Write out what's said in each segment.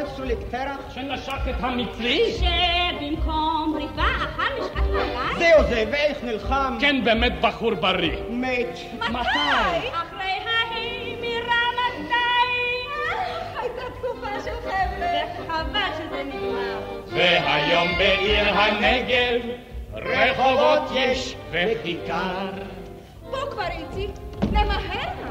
התזכורת סולק פרח? שנשק את המצרי? שבמקום ריבה אכל משחק נעליים? זהו זה, ואיך נלחם? כן, באמת בחור בריא. מת. מתי? אחרי ההיא מרמתיים. הייתה תקופה של חבר'ה. וחבל שזה נגמר. והיום בעיר הנגב רחובות יש וכיכר. בוא כבר איציק, נמהר נא,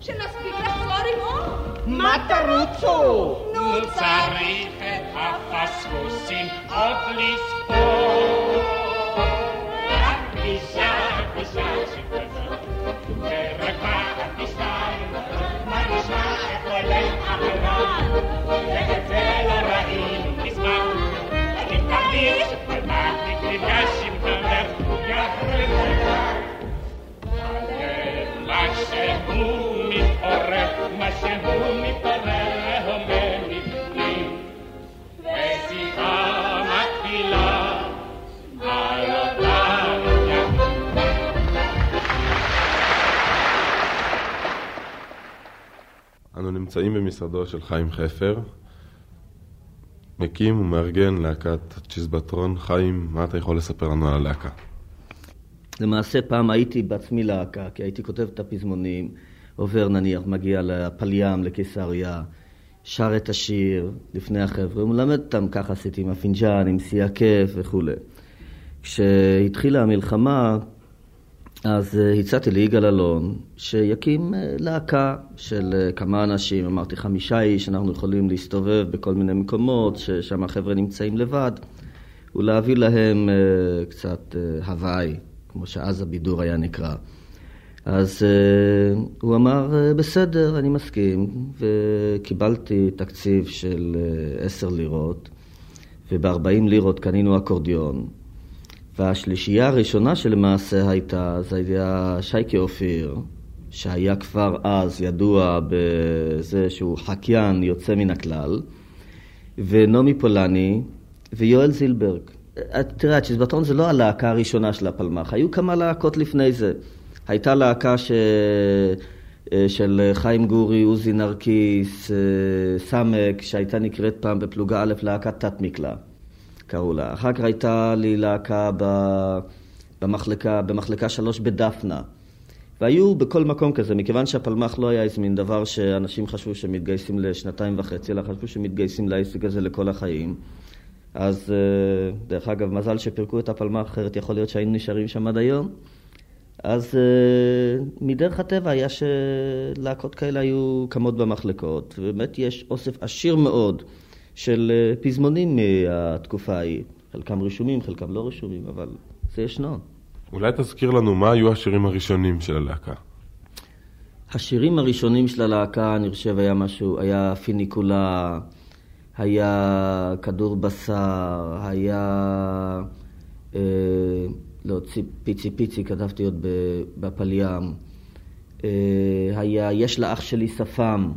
שנספיק לחזור עמו. מה תרוצו? נו צריך את הפספוסים עוד לספור. הפגישה, הפגישה שכזאת, ורק בפגישה מרגישה את הלב אחרון, ואת זה לא ראינו מזמן. אני שכל מעתיק נפגש עם חבר, הלב, נמצאים במשרדו של חיים חפר, מקים ומארגן להקת צ'יזבטרון. חיים, מה אתה יכול לספר לנו על הלהקה? למעשה פעם הייתי בעצמי להקה, כי הייתי כותב את הפזמונים, עובר נניח, מגיע לפלים, לקיסריה, שר את השיר לפני החבר'ה, מלמד אותם, ככה עשיתי עם הפינג'אן, עם היי הג'יפ וכולי. כשהתחילה המלחמה, אז אה, הצעתי ליגאל אלון שיקים אה, להקה של אה, כמה אנשים, אמרתי חמישה איש, אנחנו יכולים להסתובב בכל מיני מקומות ששם החבר'ה נמצאים לבד, ולהביא להם קצת הוואי, כמו שאז הבידור היה נקרא. אז uh, הוא אמר, uh, בסדר, אני מסכים, וקיבלתי תקציב של uh, עשר לירות, וב-40 לירות קנינו אקורדיון, והשלישייה הראשונה שלמעשה הייתה, זה היה שייקה אופיר, שהיה כבר אז ידוע בזה שהוא חקיין יוצא מן הכלל, ונעמי פולני ויואל זילברג. אה, תראה, הצ'יזבטרון זה לא הלהקה הראשונה של הפלמ"ח, היו כמה להקות לפני זה. הייתה להקה ש... אה, של חיים גורי, עוזי נרקיס, אה, סמק, שהייתה נקראת פעם בפלוגה א' להקת תת-מקלע, קראו לה. אחר כך הייתה לי להקה ב... במחלקה, במחלקה שלוש בדפנה. והיו בכל מקום כזה, מכיוון שהפלמ"ח לא היה איזה מין דבר שאנשים חשבו שמתגייסים לשנתיים וחצי, אלא חשבו שמתגייסים לעסק הזה לכל החיים. אז אה, דרך אגב, מזל שפירקו את הפלמ"ח, אחרת יכול להיות שהיינו נשארים שם עד היום. אז uh, מדרך הטבע היה שלהקות כאלה היו קמות במחלקות, ובאמת יש אוסף עשיר מאוד של uh, פזמונים מהתקופה ההיא, חלקם רשומים, חלקם לא רשומים, אבל זה ישנו. אולי תזכיר לנו מה היו השירים הראשונים של הלהקה. השירים הראשונים של הלהקה, אני חושב, היה משהו, היה פיניקולה, היה כדור בשר, היה... אה, לא, צי- פיצי פיצי, כתבתי עוד ב- בפלים. אה, היה יש לאח שלי שפם,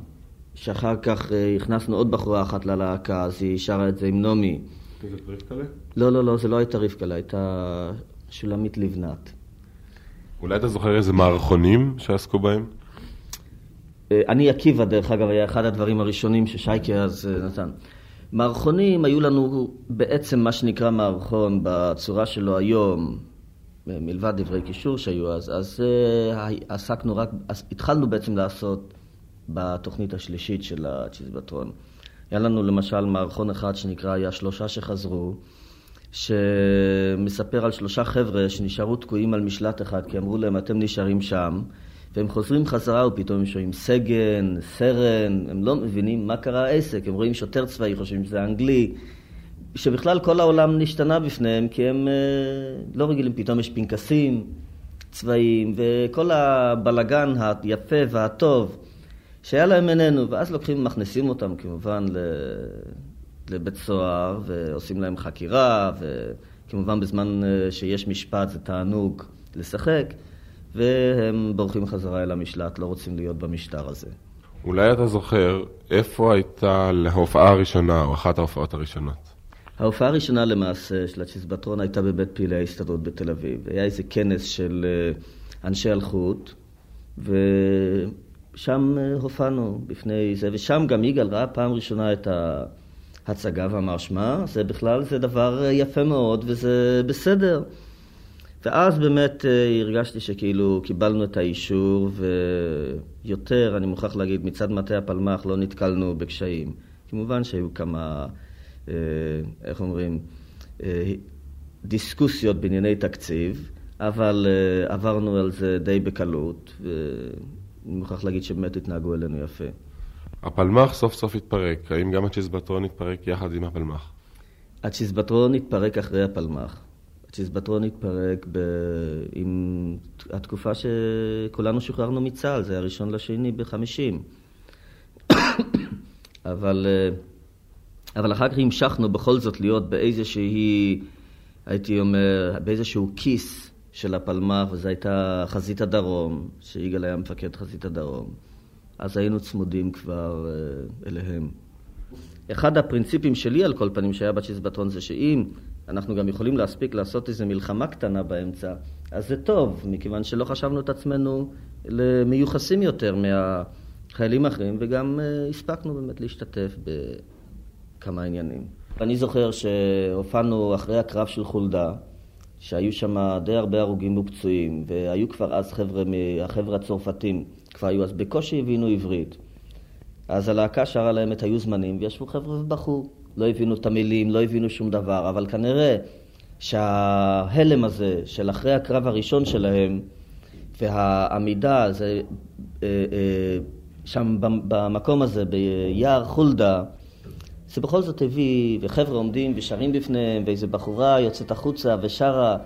שאחר כך אה, הכנסנו עוד בחורה אחת ללהקה, אז היא שרה את זה עם נעמי. פריט כזה? לא, לא, לא, זה לא הייתה רבקלה, הייתה שולמית לבנת. אולי אתה זוכר איזה מערכונים שעסקו בהם? אה, אני עקיבא, דרך אגב, היה אחד הדברים הראשונים ששייקה אז אה, נתן. מערכונים היו לנו בעצם מה שנקרא מערכון בצורה שלו היום, אה, מלבד דברי קישור שהיו אז, אז עסקנו רק, אז התחלנו בעצם לעשות בתוכנית השלישית של הצ'יזבטרון. היה לנו למשל מערכון אחד שנקרא היה שלושה שחזרו, שמספר על שלושה חבר'ה שנשארו תקועים על משלט אחד כי אמרו להם אתם נשארים שם והם חוזרים חזרה ופתאום הם שומעים סגן, סרן, הם לא מבינים מה קרה העסק, הם רואים שוטר צבאי, חושבים שזה אנגלי, שבכלל כל העולם נשתנה בפניהם כי הם אה, לא רגילים, פתאום יש פנקסים צבאיים וכל הבלגן היפה והטוב שהיה להם איננו, ואז לוקחים ומכניסים אותם כמובן ל... לבית סוהר ועושים להם חקירה כמובן בזמן אה, שיש משפט זה תענוג לשחק, והם בורחים חזרה אל המשלט, לא רוצים להיות במשטר הזה. אולי אתה זוכר איפה הייתה ההופעה הראשונה, או אחת ההופעות הראשונות? ההופעה הראשונה למעשה של הצ'יזבטרון הייתה בבית פעילי ההסתדרות בתל אביב. היה איזה כנס של אה, אנשי אלחוט, ושם אה, הופענו בפני זה, ושם גם יגאל ראה פעם ראשונה את ההצגה ואמר, שמע, זה בכלל, זה דבר אה, יפה מאוד וזה בסדר. ואז באמת הרגשתי שכאילו קיבלנו את האישור, ויותר, אני מוכרח להגיד, מצד מטה הפלמ"ח לא נתקלנו בקשיים. כמובן שהיו כמה... אה, איך אומרים, אה, דיסקוסיות בענייני תקציב, אבל אה, עברנו על זה די בקלות, ואני מוכרח להגיד שבאמת התנהגו אלינו יפה. הפלמ"ח סוף סוף התפרק, האם גם הצ'יזבטרון התפרק יחד עם הפלמ"ח? הצ'יזבטרון התפרק אחרי הפלמ"ח. הצ'יזבטרון התפרק ב... עם התקופה שכולנו שוחררנו מצה"ל, זה הראשון לשני בחמישים. אבל... אבל אחר כך המשכנו בכל זאת להיות באיזושהי, הייתי אומר, באיזשהו כיס של הפלמ"ח, וזו הייתה חזית הדרום, שיגאל היה מפקד חזית הדרום. אז היינו צמודים כבר uh, אליהם. אחד הפרינציפים שלי על כל פנים שהיה בצ'יזבטרון זה שאם אנחנו גם יכולים להספיק לעשות איזו מלחמה קטנה באמצע, אז זה טוב, מכיוון שלא חשבנו את עצמנו למיוחסים יותר מהחיילים האחרים, וגם uh, הספקנו באמת להשתתף ב... כמה עניינים. אני זוכר שהופענו אחרי הקרב של חולדה, שהיו שם די הרבה הרוגים ופצועים, והיו כבר אז חבר'ה, החבר'ה הצרפתים, כבר היו אז בקושי הבינו עברית. אז הלהקה שרה להם את היו זמנים, וישבו חבר'ה ובכו. לא הבינו את המילים, לא הבינו שום דבר, אבל כנראה שההלם הזה של אחרי הקרב הראשון שלהם, והעמידה זה, אה, אה, שם במקום הזה, ביער חולדה, זה בכל זאת הביא, וחבר'ה עומדים ושרים בפניהם, ואיזו בחורה יוצאת החוצה ושרה,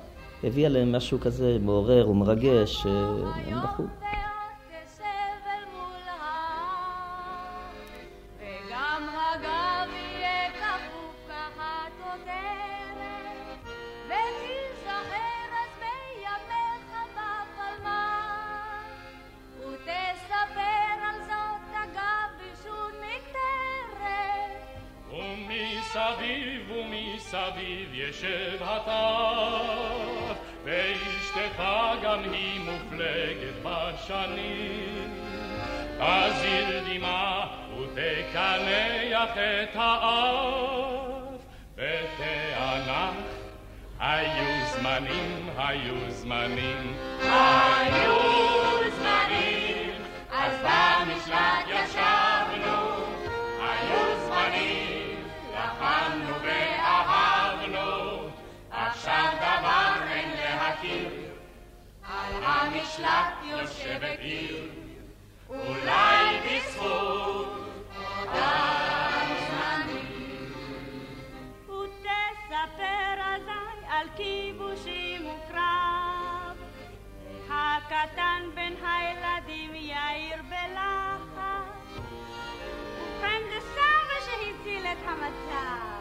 הביא עליהם משהו כזה מעורר ומרגש, שהם בחרו. הטף, ואשתך גם היא מופלגת בשנים. תזיל דמעה ותקנח את האף, ותענך היו זמנים, היו זמנים, היו להכיר, על המשלט יושבת עיר, אולי בזכות אותם זמנים. ותספר אזי על כיבושים וקרב, הקטן בין הילדים יאיר בלחץ, ובכן זה סבא שהציל את המצב.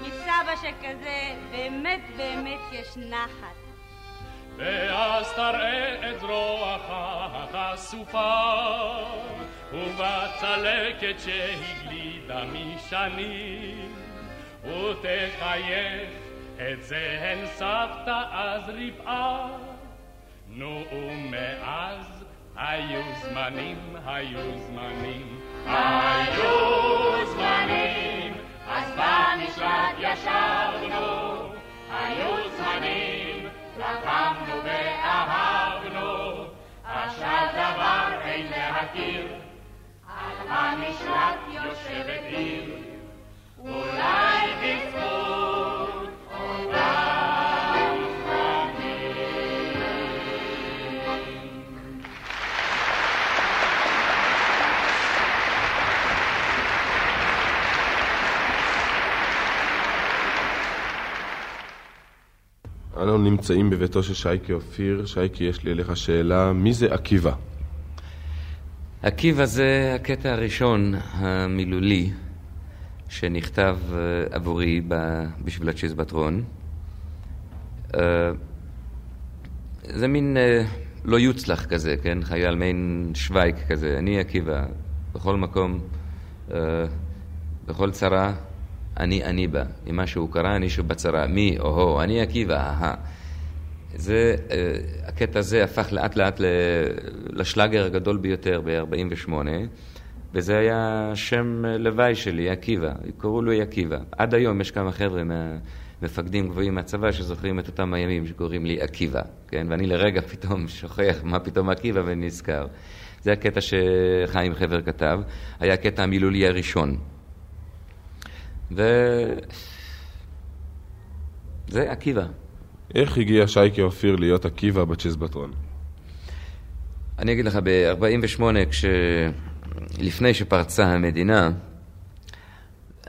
מסבא שכזה באמת באמת יש נחת. ואז תראה את רוח החשופה ובצלקת שהגלידה משנים ותחייך את זה הן סבתא אז ריבעה נו ומאז היו זמנים, היו זמנים, היו זמנים. אז במשלט ישבנו, היו זמנים, לחמנו להכיר, על המשלט יושבת עיר, אולי בזכות אותה אנו נמצאים בביתו של שייקי אופיר. שייקי, יש לי אליך שאלה, מי זה עקיבא? עקיבא זה הקטע הראשון המילולי שנכתב אה, עבורי בשביל הצ'יזבטרון. זה מין לא יוצלח כזה, כן? חייל מעין שווייק כזה. אני עקיבא, בכל מקום, בכל צרה, אני אני בה. אם משהו קרה, אני שבצרה. מי, או-הו, אני עקיבא, אהה. זה, הקטע הזה הפך לאט לאט לשלאגר הגדול ביותר ב-48, וזה היה שם לוואי שלי, עקיבא, קראו לו עקיבא. עד היום יש כמה חבר'ה מהמפקדים גבוהים מהצבא שזוכרים את אותם הימים שקוראים לי עקיבא, כן? ואני לרגע פתאום שוכח מה פתאום עקיבא ונזכר. זה הקטע שחיים חבר כתב, היה הקטע המילולי הראשון. ו... זה עקיבא. איך הגיע שייקה אופיר להיות עקיבא בצ'יזבטרון? אני אגיד לך, ב-48, כש... לפני שפרצה המדינה,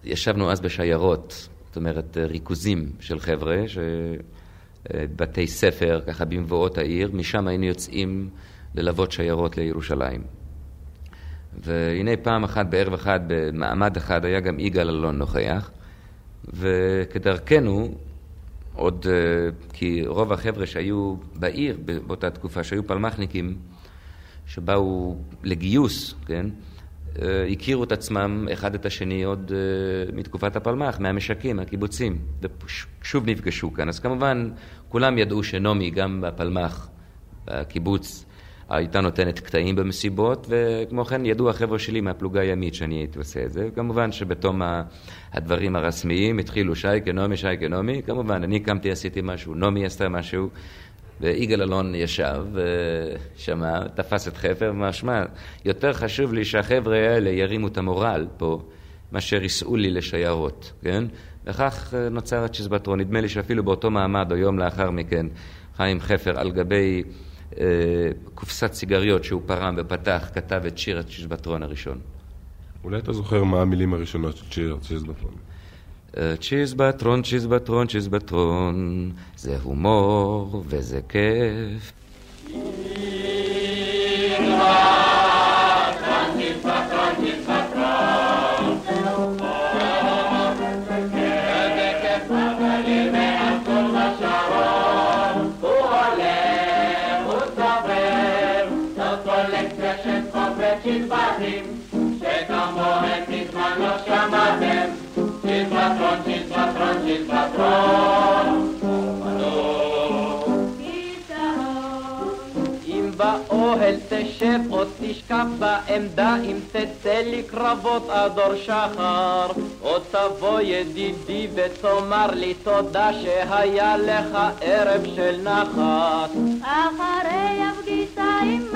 ישבנו אז בשיירות, זאת אומרת ריכוזים של חבר'ה, ש... בתי ספר, ככה במבואות העיר, משם היינו יוצאים ללוות שיירות לירושלים. והנה פעם אחת, בערב אחד, במעמד אחד, היה גם יגאל אלון נוכח, וכדרכנו, עוד, כי רוב החבר'ה שהיו בעיר באותה תקופה, שהיו פלמחניקים, שבאו לגיוס, כן, הכירו את עצמם אחד את השני עוד מתקופת הפלמ"ח, מהמשקים, מהקיבוצים, ושוב נפגשו כאן. אז כמובן, כולם ידעו שנעמי, גם בפלמ"ח, בקיבוץ, הייתה נותנת קטעים במסיבות, וכמו כן ידעו החבר'ה שלי מהפלוגה הימית שאני הייתי עושה את זה. כמובן שבתום הדברים הרשמיים התחילו שייקה נעמי, שייקה נעמי, כמובן, אני קמתי, עשיתי משהו, נעמי עשתה משהו, ויגאל אלון ישב ושמע, תפס את חפר, ואמר, שמע, יותר חשוב לי שהחבר'ה האלה ירימו את המורל פה, מאשר ייסעו לי לשיירות, כן? וכך נוצר הצ'יזבטרון. נדמה לי שאפילו באותו מעמד, או יום לאחר מכן, חיים חפר על גבי אה, קופסת סיגריות שהוא פרם ופתח, כתב את שיר הצ'יזבטרון הראשון. אולי אתה זוכר מה המילים הראשונות של שיר הצ'יזבטרון? צ'יזבטרון, צ'יזבטרון, צ'יזבטרון, זה הומור וזה כיף. באוהל תשב או תשכב בעמדה, אם תצא לקרבות עד אור שחר, או תבוא ידידי ותאמר לי תודה שהיה לך ערב של נחת. אחרי הפגישה עם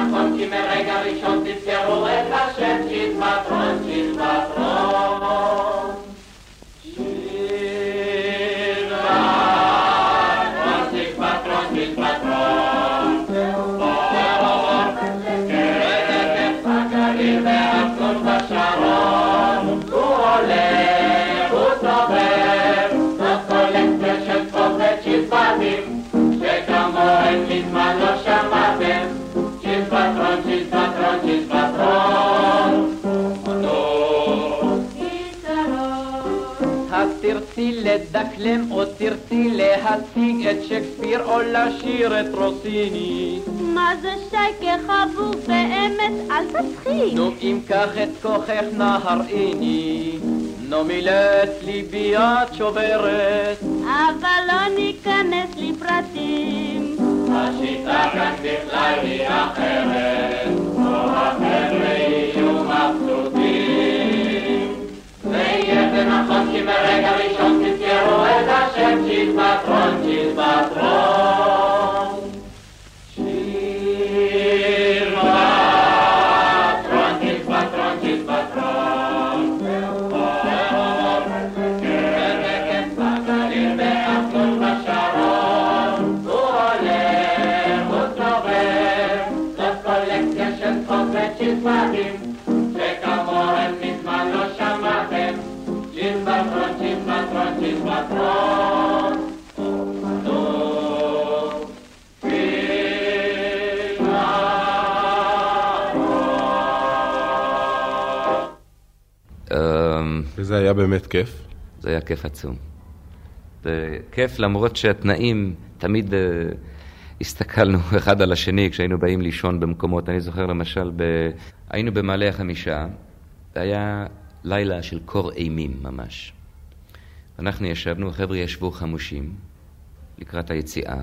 נכון כי מרגע ראשון תזכרו את השם צ'יזבטרון, צ'יזבטרון. צ'יזבטרון, תרצי לדקלם או תרצי להציג את שייקספיר או לשיר את רוסיני מה זה שייקה חבוב באמת אל תצחיק. נו אם קח את כוחך נא הראיני נו מילאת ליבי את שוברת. אבל לא ניכנס לפרטים. השיטה כאן בכלל היא אחרת, פה החבר'ה יהיו מבסוטים. ויהיה זה נכון כי מרגע ראשון תזכרו את השם צ'יזבטרון, צ'יזבטרון. צ'יזבטרון, באמת כיף? זה היה כיף עצום. כיף למרות שהתנאים, תמיד uh, הסתכלנו אחד על השני כשהיינו באים לישון במקומות. אני זוכר למשל, ב... היינו במעלה החמישה, היה לילה של קור אימים ממש. אנחנו ישבנו, החבר'ה ישבו חמושים לקראת היציאה,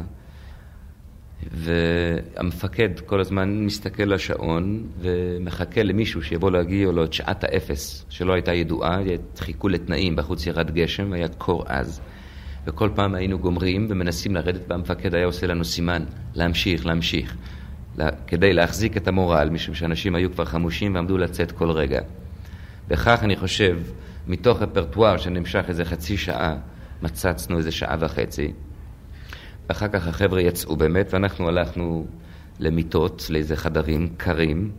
והמפקד כל הזמן מסתכל לשעון ומחכה למישהו שיבוא להגיע לו את שעת האפס שלא הייתה ידועה, חיכו לתנאים, בחוץ ירד גשם, היה קור עז. וכל פעם היינו גומרים ומנסים לרדת והמפקד היה עושה לנו סימן, להמשיך, להמשיך, לה, כדי להחזיק את המורל, משום שאנשים היו כבר חמושים ועמדו לצאת כל רגע. וכך אני חושב, מתוך רפרטואר שנמשך איזה חצי שעה, מצצנו איזה שעה וחצי. ואחר כך החבר'ה יצאו באמת, ואנחנו הלכנו למיטות, לאיזה חדרים קרים,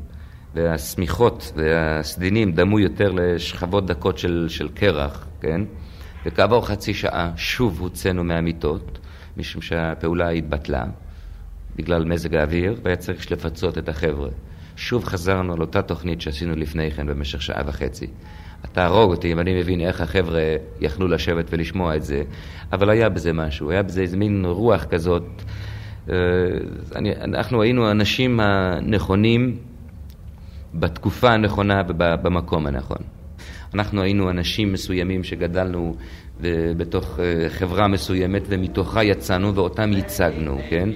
והשמיכות והסדינים דמו יותר לשכבות דקות של, של קרח, כן? וכעבור חצי שעה שוב הוצאנו מהמיטות, משום שהפעולה התבטלה בגלל מזג האוויר, והיה צריך לפצות את החבר'ה. שוב חזרנו על אותה תוכנית שעשינו לפני כן במשך שעה וחצי. תהרוג אותי אם אני מבין איך החבר'ה יכלו לשבת ולשמוע את זה, אבל היה בזה משהו, היה בזה איזה מין רוח כזאת. אה, אני, אנחנו היינו האנשים הנכונים בתקופה הנכונה ובמקום הנכון. אנחנו היינו אנשים מסוימים שגדלנו בתוך אה, חברה מסוימת ומתוכה יצאנו ואותם ייצגנו, כן?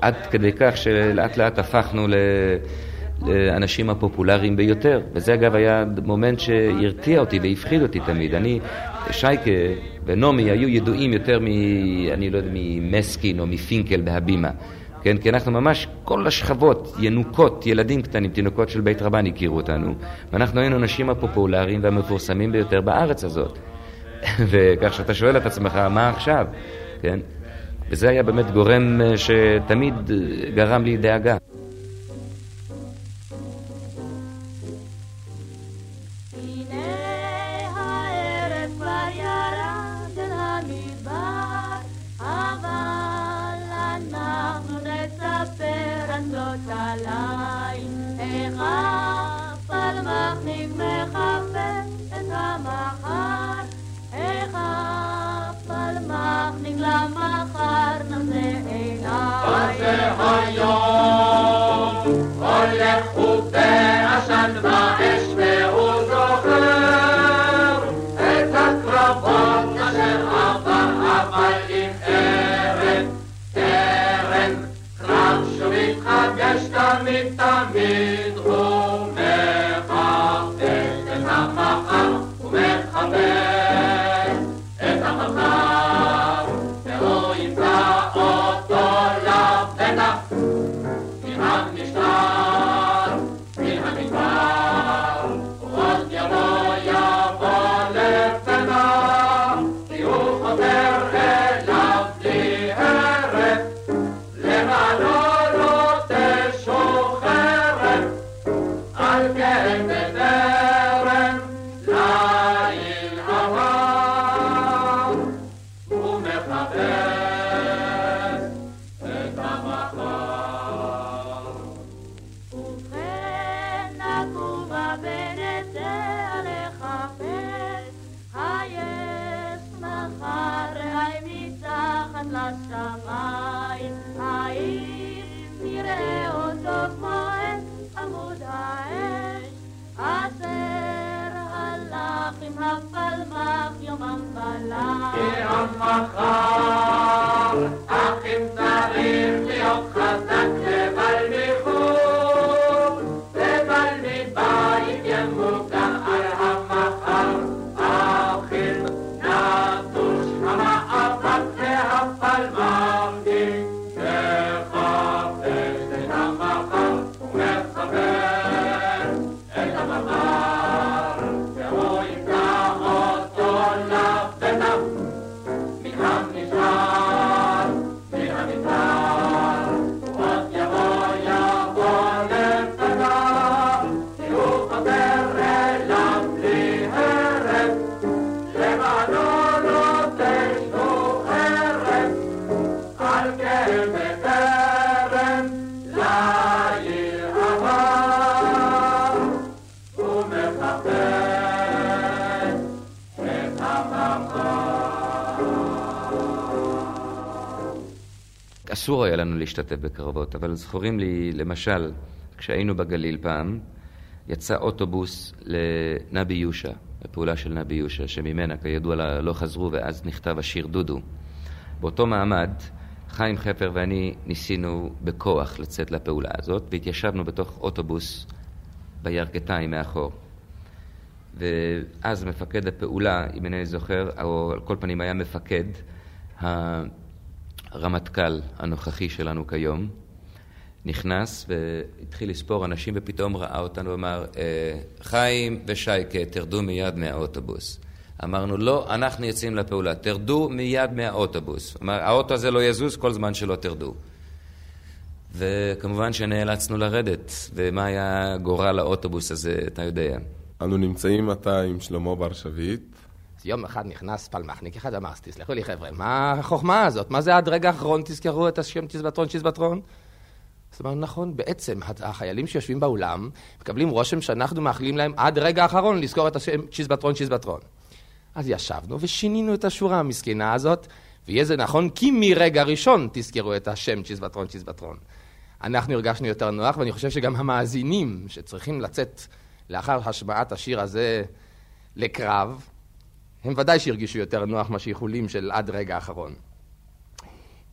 עד כדי כך שלאט לאט הפכנו ל... לאנשים הפופולריים ביותר. וזה אגב היה מומנט שהרתיע אותי והפחיד אותי תמיד. אני, שייקה ונעמי היו ידועים יותר מ... אני לא יודע, ממסקין או מפינקל בהבימה. כן? כי אנחנו ממש, כל השכבות, ינוקות, ילדים קטנים, תינוקות של בית רבן הכירו אותנו. ואנחנו היינו האנשים הפופולריים והמפורסמים ביותר בארץ הזאת. וכך שאתה שואל את עצמך, מה עכשיו? כן? וזה היה באמת גורם אה, שתמיד אה, גרם לי דאגה. מחר נחזר אליו. אז היום הולך ובעשן באש והוא זוכר את הקרבות אשר עבר אבל עם ארן, ארן, קרב שמתחדש תמיד תמיד להשתתף בקרבות, אבל זכורים לי, למשל, כשהיינו בגליל פעם, יצא אוטובוס לנבי יושע, לפעולה של נבי יושע, שממנה כידוע לא חזרו, ואז נכתב השיר דודו. באותו מעמד, חיים חפר ואני ניסינו בכוח לצאת לפעולה הזאת, והתיישבנו בתוך אוטובוס בירכתיים מאחור. ואז מפקד הפעולה, אם אינני זוכר, או על כל פנים היה מפקד הרמטכ"ל הנוכחי שלנו כיום, נכנס והתחיל לספור אנשים ופתאום ראה אותנו ואמר, אה, חיים ושייקה, תרדו מיד מהאוטובוס. אמרנו, לא, אנחנו יוצאים לפעולה, תרדו מיד מהאוטובוס. אמר, האוטו הזה לא יזוז כל זמן שלא תרדו. וכמובן שנאלצנו לרדת, ומה היה גורל האוטובוס הזה, אתה יודע. אנו נמצאים עתה עם שלמה בר שביט. יום אחד נכנס פלמחניק אחד ואמר, תסלחו לי חבר'ה, מה החוכמה הזאת? מה זה עד רגע האחרון תזכרו את השם צ'יזבטרון צ'יזבטרון? אז אמרנו, נכון, בעצם החיילים שיושבים באולם מקבלים רושם שאנחנו מאחלים להם עד רגע האחרון לזכור את השם צ'יזבטרון צ'יזבטרון. אז ישבנו ושינינו את השורה המסכנה הזאת, ויהיה זה נכון כי מרגע ראשון תזכרו את השם צ'יזבטרון צ'יזבטרון. אנחנו הרגשנו יותר נוח, ואני חושב שגם המאזינים שצריכים לצאת לאחר השמעת השיר הזה לקרב, הם ודאי שהרגישו יותר נוח מהשייחולים של עד רגע האחרון.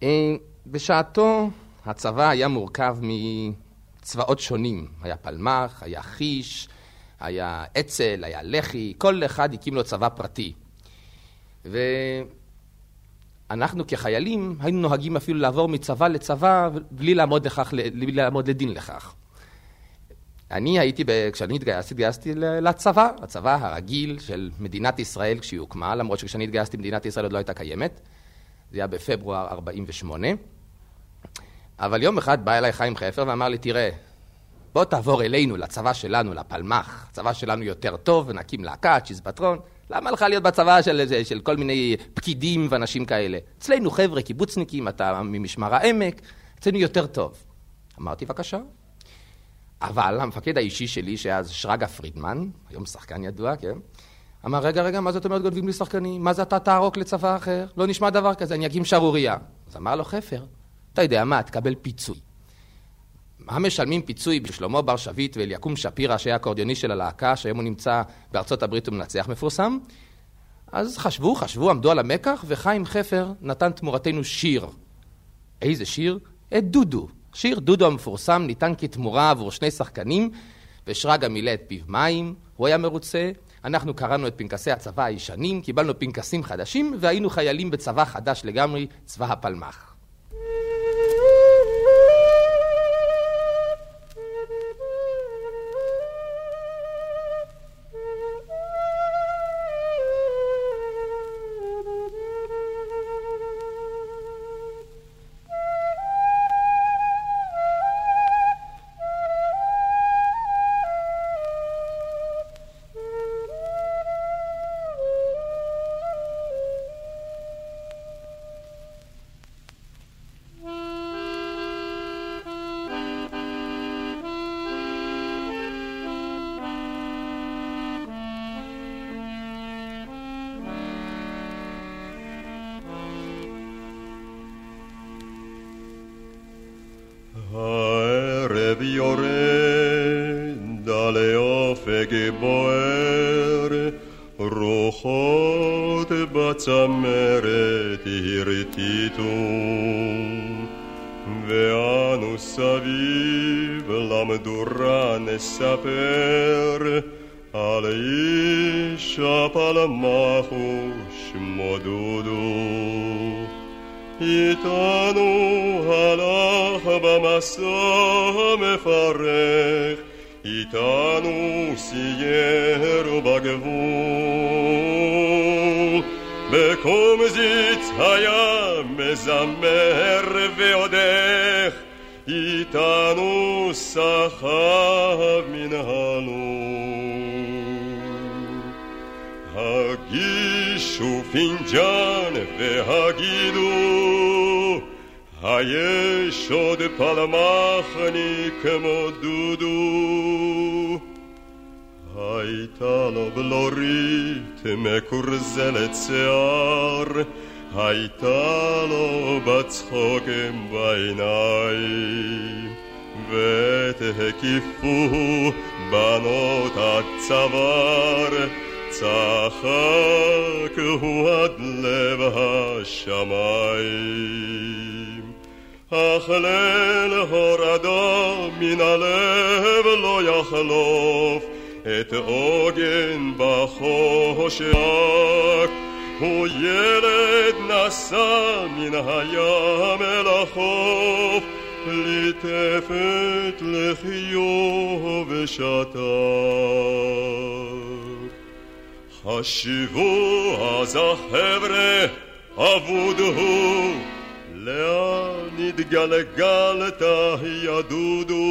אה, בשעתו הצבא היה מורכב מצבאות שונים. היה פלמ"ח, היה חיש, היה אצ"ל, היה לח"י, כל אחד הקים לו צבא פרטי. ואנחנו כחיילים היינו נוהגים אפילו לעבור מצבא לצבא בלי לעמוד, לכך, בלי לעמוד לדין לכך. אני הייתי, כשאני התגייסתי, התגייסתי לצבא, הצבא הרגיל של מדינת ישראל כשהיא הוקמה, למרות שכשאני התגייסתי מדינת ישראל עוד לא הייתה קיימת. זה היה בפברואר 48'. אבל יום אחד בא אליי חיים חפר ואמר לי, תראה, בוא תעבור אלינו, לצבא שלנו, לפלמ"ח. הצבא שלנו יותר טוב, ונקים להקה, צ'יזבטרון. למה לך להיות בצבא של, של כל מיני פקידים ואנשים כאלה? אצלנו חבר'ה, קיבוצניקים, אתה ממשמר העמק, אצלנו יותר טוב. אמרתי, בבקשה. אבל המפקד האישי שלי, שהיה אז שרגא פרידמן, היום שחקן ידוע, כן? אמר, רגע, רגע, מה זאת אומרת גונבים לי שחקנים? מה זה אתה תערוק לצבא אחר? לא נשמע דבר כזה, אני אקים שערורייה. אז אמר לו חפר, אתה יודע מה, תקבל פיצוי. מה משלמים פיצוי בשלמה בר שביט ואליקים שפירא, שהיה הקורדיוניסט של הלהקה, שהיום הוא נמצא בארצות הברית ומנצח מפורסם? אז חשבו, חשבו, עמדו על המקח, וחיים חפר נתן תמורתנו שיר. איזה שיר? את דודו. שיר דודו המפורסם ניתן כתמורה עבור שני שחקנים, ושרגא מילא את פיו מים, הוא היה מרוצה. אנחנו קראנו את פנקסי הצבא הישנים, קיבלנו פנקסים חדשים, והיינו חיילים בצבא חדש לגמרי, צבא הפלמ"ח. viore dalle ofeghe boere, rochot bacamere tirtitum. Veanus aviv lam durane saper, ale isha palmahu modudu Itanum مستم مفرق ایتانو سیر و بگوو بکم زیت هایم زمر ویودخ ایتانو سخاب من هانو هاگی شو فنجان و היש עוד פלמחני כמו דודו. הייתה לו בלורית מקורזלת שיער, הייתה לו בצחוק בעיניים, ותהקיפו בנות הצוואר, צחק הוא עד לב השמיים. אך ליל הורדה מן הלב לא יחלוף, את עוגן בחושך. הוא ילד נסע מן הים אל החוף, ליטפת לחיו ושתק. חשבו אז החבר'ה, אבוד הוא, לאן התגלגלת ידודו.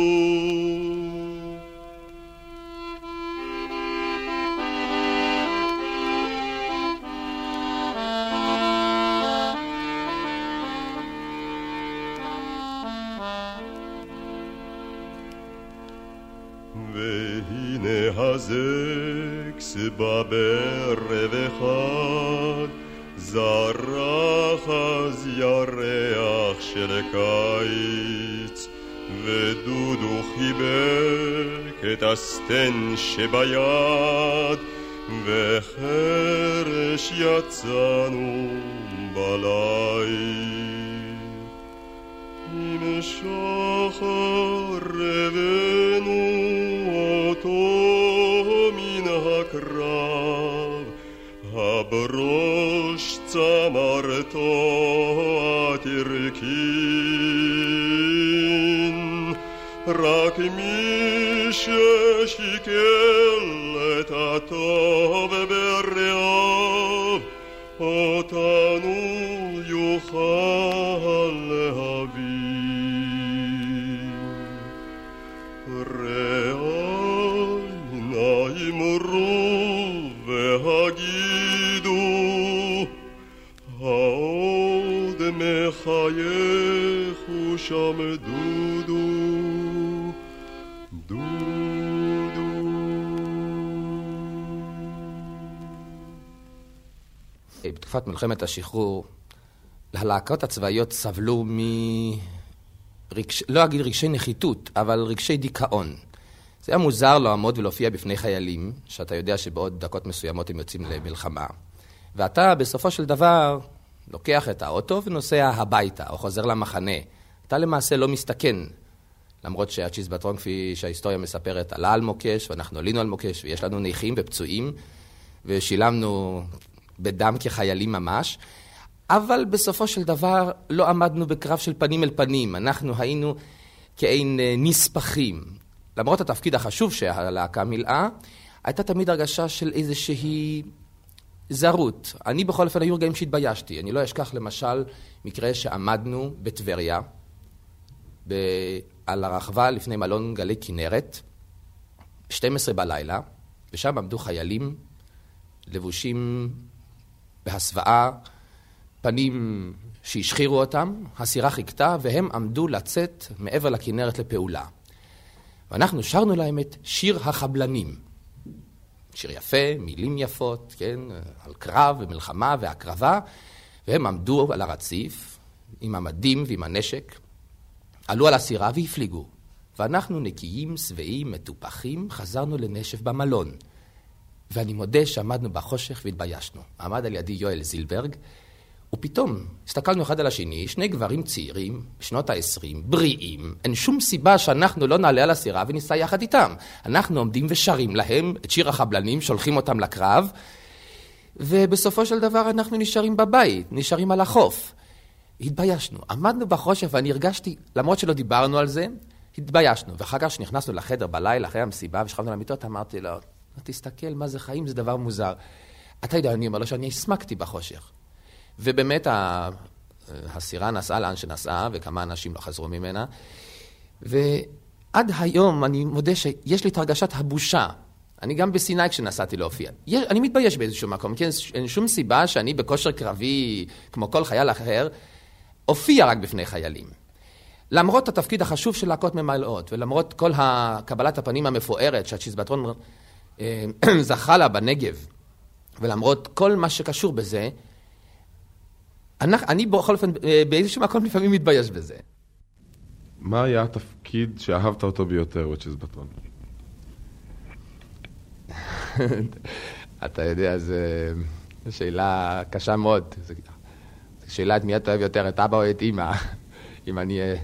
הזקס בא בערב אחד, זרח אז ירח של קיץ, ודודו חיבק את הסטן שביד, וחרש יצאנו בליל. עם שחר הבאנו אותו מן הקרב, הברוש צמרתו התרכין, רק מי ששיקל את הטוב ברעיו, אותנו מחייך ושם דודו, דודו. בתקופת מלחמת השחרור, הלהקות הצבאיות סבלו מ... רגש... לא אגיד רגשי נחיתות, אבל רגשי דיכאון. זה היה מוזר לעמוד ולהופיע בפני חיילים, שאתה יודע שבעוד דקות מסוימות הם יוצאים למלחמה. ואתה בסופו של דבר לוקח את האוטו ונוסע הביתה, או חוזר למחנה. אתה למעשה לא מסתכן, למרות שהצ'יזבטרון, כפי שההיסטוריה מספרת, עלה על מוקש, ואנחנו עלינו על מוקש, ויש לנו נכים ופצועים, ושילמנו בדם כחיילים ממש, אבל בסופו של דבר לא עמדנו בקרב של פנים אל פנים, אנחנו היינו כעין אה, נספחים. למרות התפקיד החשוב שהלהקה מילאה, הייתה תמיד הרגשה של איזושהי זרות. אני בכל אופן היו רגעים שהתביישתי. אני לא אשכח למשל מקרה שעמדנו בטבריה, ב... על הרחבה לפני מלון גלי כנרת, 12 בלילה, ושם עמדו חיילים לבושים בהסוואה, פנים שהשחירו אותם, הסירה חיכתה, והם עמדו לצאת מעבר לכנרת לפעולה. ואנחנו שרנו להם את שיר החבלנים. שיר יפה, מילים יפות, כן, על קרב ומלחמה והקרבה, והם עמדו על הרציף עם המדים ועם הנשק, עלו על הסירה והפליגו. ואנחנו נקיים, שבעים, מטופחים, חזרנו לנשף במלון. ואני מודה שעמדנו בחושך והתביישנו. עמד על ידי יואל זילברג, ופתאום הסתכלנו אחד על השני, שני גברים צעירים, בשנות ה-20, בריאים, אין שום סיבה שאנחנו לא נעלה על הסירה וניסע יחד איתם. אנחנו עומדים ושרים להם את שיר החבלנים, שולחים אותם לקרב, ובסופו של דבר אנחנו נשארים בבית, נשארים על החוף. התביישנו. עמדנו בחושך ואני הרגשתי, למרות שלא דיברנו על זה, התביישנו. ואחר כך כשנכנסנו לחדר בלילה אחרי המסיבה ושכבנו למיטות, אמרתי לו, תסתכל, מה זה חיים, זה דבר מוזר. אתה יודע, אני אומר לו שאני הסמקתי בחושך. ובאמת הסירה נסעה לאן שנסעה, וכמה אנשים לא חזרו ממנה. ועד היום אני מודה שיש לי את הרגשת הבושה. אני גם בסיני כשנסעתי להופיע. אני מתבייש באיזשהו מקום, כי אין שום סיבה שאני בכושר קרבי, כמו כל חייל אחר, אופיע רק בפני חיילים. למרות התפקיד החשוב של להקות ממלאות, ולמרות כל קבלת הפנים המפוארת שהצ'יזבטרון אה, זכה לה בנגב, ולמרות כל מה שקשור בזה, אני בכל אופן, אה, באיזשהו מקום לפעמים מתבייש בזה. מה היה התפקיד שאהבת אותו ביותר בצ'יזבטון? אתה יודע, זו שאלה קשה מאוד. זו שאלה את מי אתה אוהב יותר, את אבא או את אימא. אם אני אה,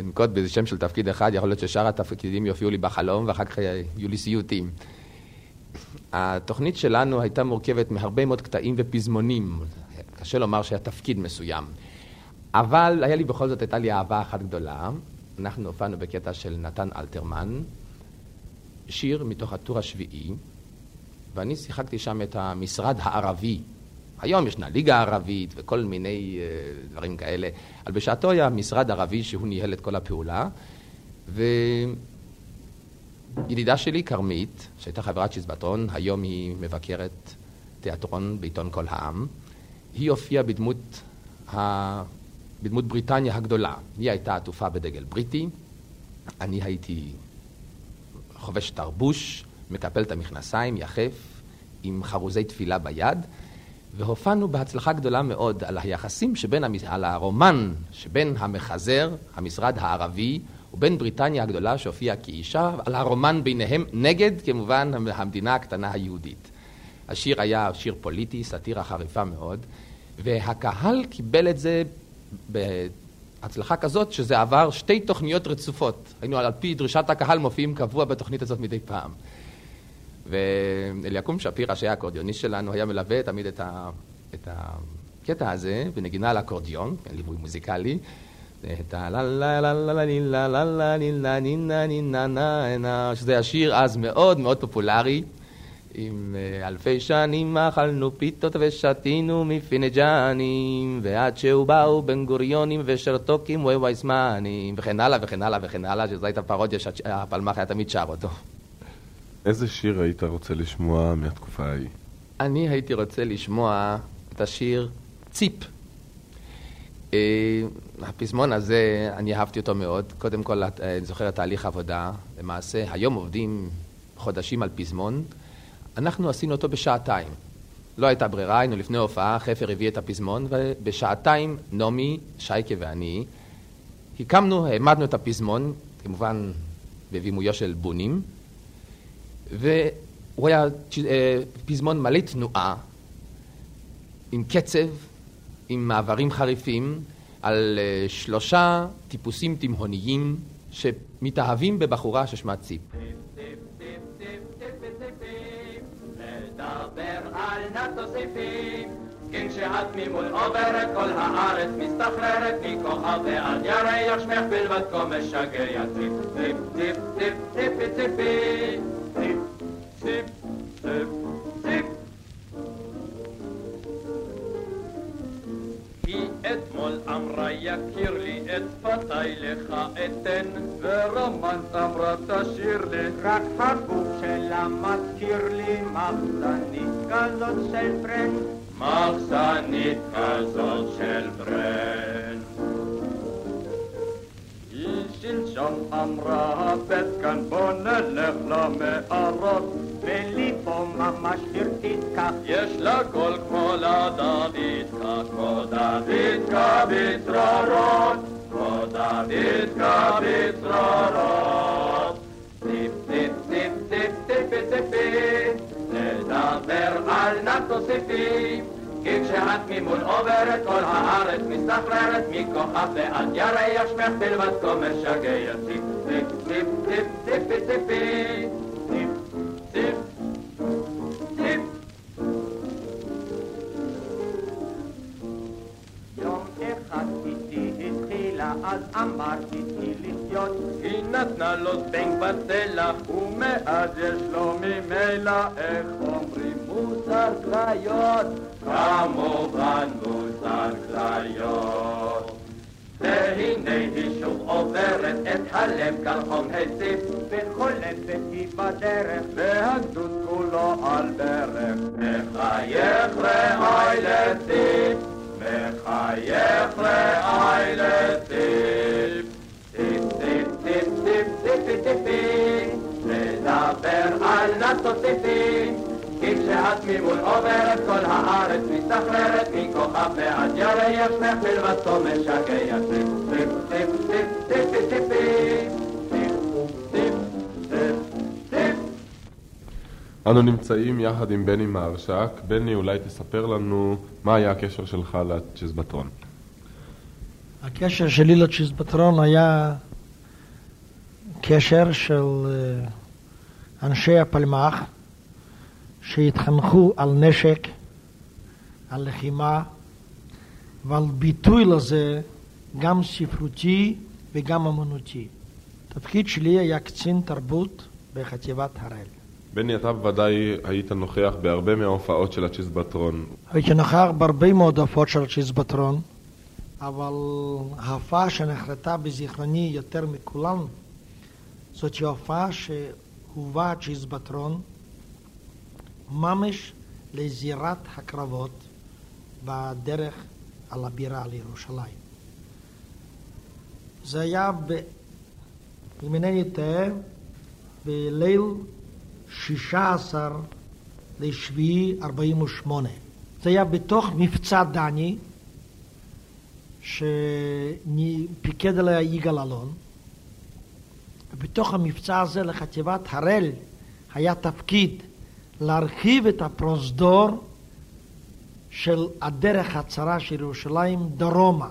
אנקוט באיזה שם של תפקיד אחד, יכול להיות ששאר התפקידים יופיעו לי בחלום, ואחר כך יהיו לי סיוטים. התוכנית שלנו הייתה מורכבת מהרבה מאוד קטעים ופזמונים. קשה לומר שהיה תפקיד מסוים. אבל היה לי בכל זאת, הייתה לי אהבה אחת גדולה. אנחנו הופענו בקטע של נתן אלתרמן, שיר מתוך הטור השביעי, ואני שיחקתי שם את המשרד הערבי. היום ישנה ליגה ערבית וכל מיני uh, דברים כאלה, אבל בשעתו היה משרד ערבי שהוא ניהל את כל הפעולה, וידידה שלי, כרמית, שהייתה חברת צ'יזבטרון, היום היא מבקרת תיאטרון בעיתון כל העם, היא הופיעה בדמות, ה... בדמות בריטניה הגדולה. היא הייתה עטופה בדגל בריטי, אני הייתי חובש תרבוש, מקפל את המכנסיים, יחף, עם חרוזי תפילה ביד, והופענו בהצלחה גדולה מאוד על היחסים שבין, על הרומן שבין המחזר, המשרד הערבי, ובין בריטניה הגדולה שהופיעה כאישה, על הרומן ביניהם נגד, כמובן, המדינה הקטנה היהודית. השיר היה שיר פוליטי, סאטירה חריפה מאוד, והקהל קיבל את זה בהצלחה כזאת, שזה עבר שתי תוכניות רצופות. היינו על פי דרישת הקהל מופיעים קבוע בתוכנית הזאת מדי פעם. ואליקום שפירא, שהיה האקורדיוניסט שלנו, היה מלווה תמיד את, ה... את הקטע הזה בנגינה על אקורדיון, ליווי מוזיקלי. שזה השיר אז מאוד מאוד פופולרי, עם אלפי שנים אכלנו פיתות ושתינו מפינג'נים ועד שהוא באו בן גוריונים ושרתוקים ווייסמנים וכן הלאה וכן הלאה וכן הלאה שזו הייתה פרודיה שהפלמ"ח היה תמיד שר אותו. איזה שיר היית רוצה לשמוע מהתקופה ההיא? אני הייתי רוצה לשמוע את השיר ציפ. הפזמון הזה, אני אהבתי אותו מאוד. קודם כל, אני זוכר את תהליך העבודה. למעשה, היום עובדים חודשים על פזמון. אנחנו עשינו אותו בשעתיים. לא הייתה ברירה, היינו לפני הופעה, חפר הביא את הפזמון, ובשעתיים נעמי, שייקה ואני הקמנו, העמדנו את הפזמון, כמובן בבימויו של בונים, והוא היה פזמון מלא תנועה, עם קצב, עם מעברים חריפים, על שלושה טיפוסים תימהוניים שמתאהבים בבחורה ששמה ציפ. לדבר על נטוסיפים. כן, זקין שהתמימות עוברת, כל הארץ מסתחררת, מכוכב ועד ירח שמך בלבד כה משגע טיפ טיפ טיפ טיפ טיפי טיפי שפתיי לך אתן ורומנס אמרה תשאיר לי. רק הגוף שלה מזכיר לי מחסנית כזאת של ברן. מחסנית כזאת של ברן. היא שלשום אמרה הבט כאן בוא נלך למערות. ולי פה ממש הרטיט כך. יש לה קול כמו לדוידקה כמו דוידקה בצרורות טיפ טיפ טיפ טיפ ממול עוברת כל הארץ מסתחררת מכוכב ועד ירח שמך בלבד כה משגע טיפ טיפ טיפ טיפ טיפי טיפ טיפ טיפ אז אמרתי תני לחיות היא נתנה לו זבנג בסלע ומאז יש לו ממילא איך אומרים מוסר כליות כמובן מוסר כליות והנה היא שוב עוברת את הלב כרחום הציף וחולפת היא בדרך והגדוד כולו על ברך מחייך רעי לציף מחייך רעי לציף והתמימות עוברת כל הארץ מסתחררת מכוכב ועד ירח מחל וסום משגע טיפ טיפ טיפ טיפ טיפ טיפ טיפ אנו נמצאים יחד עם בני מהרש"ק. בני, אולי תספר לנו מה היה הקשר שלך לצ'יזבטרון. הקשר שלי לצ'יזבטרון היה קשר של אה, אנשי הפלמ"ח שהתחנכו על נשק, על לחימה ועל ביטוי לזה גם ספרותי וגם אמנותי. התפקיד שלי היה קצין תרבות בחטיבת הראל. בני, אתה בוודאי היית נוכח בהרבה מההופעות של הצ'יזבטרון. הייתי נוכח בהרבה מאוד הופעות של צ'יזבטרון, אבל ההופעה שנחרטה בזיכרוני יותר מכולן, זאת ההופעה שהובא צ'יזבטרון ממש לזירת הקרבות בדרך על הבירה, על ירושלים. זה היה, ב... אם אינני טועה, בליל 16 לשביעי 48. זה היה בתוך מבצע דני, שפיקד עליה יגאל אלון. ובתוך המבצע הזה לחטיבת הראל היה תפקיד להרחיב את הפרוזדור של הדרך הצרה של ירושלים דרומה.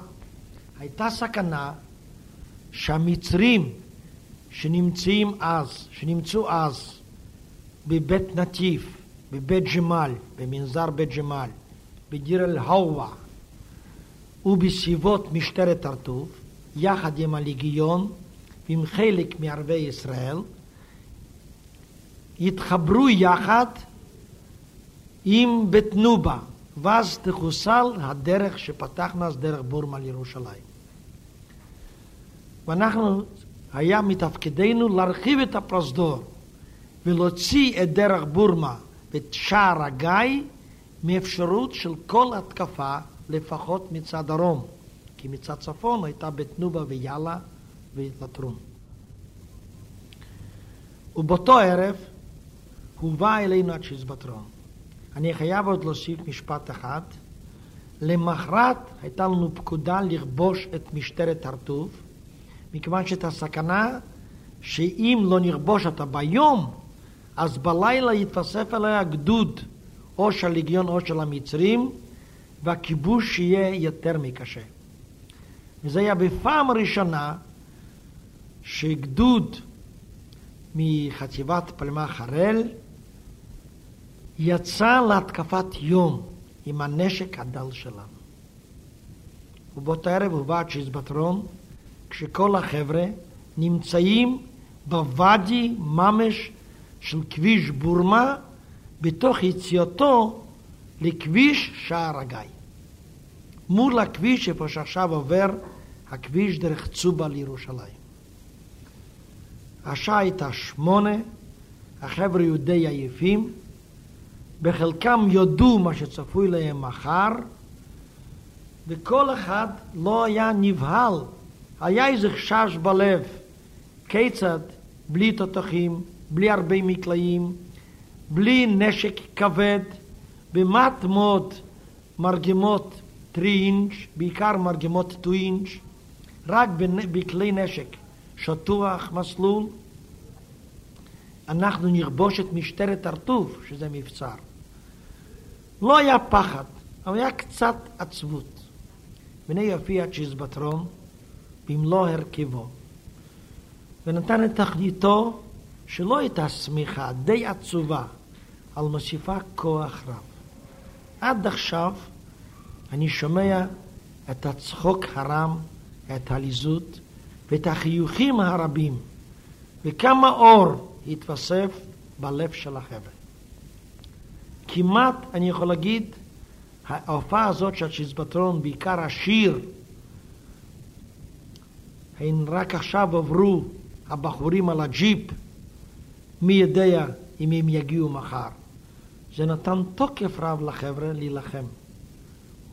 הייתה סכנה שהמצרים שנמצאים אז, שנמצאו אז בבית נטיף, בבית ג'מאל, במנזר בית ג'מאל, בדיר אל-הווה ובסביבות משטרת הרטוב, יחד עם הליגיון ועם חלק מערבי ישראל, יתחברו יחד עם בית נובה, ואז תחוסל הדרך שפתחנו אז דרך בורמה לירושלים. ואנחנו, היה מתפקידנו להרחיב את הפרוזדור ולהוציא את דרך בורמה ואת שער הגיא מאפשרות של כל התקפה, לפחות מצד דרום, כי מצד צפון הייתה בית נובה ויאללה ולטרון. ובאותו ערב הובא אלינו הצ'יזבטרון. אני חייב עוד להוסיף משפט אחד. למחרת הייתה לנו פקודה לכבוש את משטרת הרטוב, מכיוון שאת הסכנה שאם לא נכבוש אותה ביום, אז בלילה יתווסף אליה גדוד או של הליגיון או של המצרים, והכיבוש יהיה יותר מקשה. וזה היה בפעם הראשונה שגדוד מחטיבת פלמח הראל יצא להתקפת יום עם הנשק הדל שלנו. ובאותו ערב הובא צ'יזבטרון, כשכל החבר'ה נמצאים בוואדי ממש של כביש בורמה, בתוך יציאתו לכביש שער הגיא. מול הכביש איפה שעכשיו עובר הכביש דרך צובה לירושלים. השעה הייתה שמונה, החבר'ה היו די עייפים, בחלקם יודו מה שצפוי להם מחר, וכל אחד לא היה נבהל, היה איזה חשש בלב, כיצד? בלי תותחים, בלי הרבה מקלעים, בלי נשק כבד, במעט מאוד מרגמות 3 אינץ', בעיקר מרגמות 2 אינץ', רק בכלי נשק. שטוח מסלול, אנחנו נכבוש את משטרת הרטוב, שזה מבצר. לא היה פחד, אבל היה קצת עצבות. והנה יופיע צ'יזבטרון במלוא הרכבו, ונתן את תכליתו שלא הייתה שמיכה, די עצובה, על מוסיפה כוח רב. עד עכשיו אני שומע את הצחוק הרם, את העליזות ואת החיוכים הרבים, וכמה אור התווסף בלב של החבר'ה. כמעט, אני יכול להגיד, ההופעה הזאת של צ'יזבטרון, בעיקר השיר, הן רק עכשיו עברו הבחורים על הג'יפ, מי יודע אם הם יגיעו מחר. זה נתן תוקף רב לחבר'ה להילחם.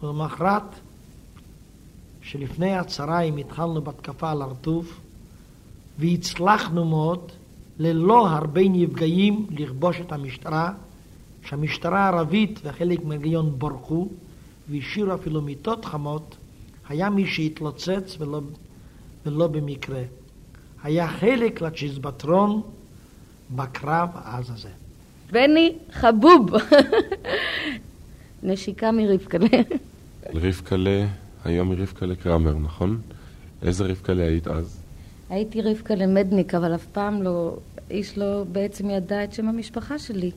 ולמחרת, שלפני הצהריים התחלנו בהתקפה על הרטוב, והצלחנו מאוד, ללא הרבה נפגעים, לכבוש את המשטרה שהמשטרה הערבית וחלק מהגיון ברחו והשאירו אפילו מיטות חמות, היה מי שהתלוצץ ולא, ולא במקרה. היה חלק לצ'יזבטרון בקרב העז הזה. בני חבוב. נשיקה מרבקלה. רבקלה, היום היא רבקלה קרמר, נכון? איזה רבקלה היית אז? הייתי רבקלה מדניק, אבל אף פעם לא, איש לא בעצם ידע את שם המשפחה שלי,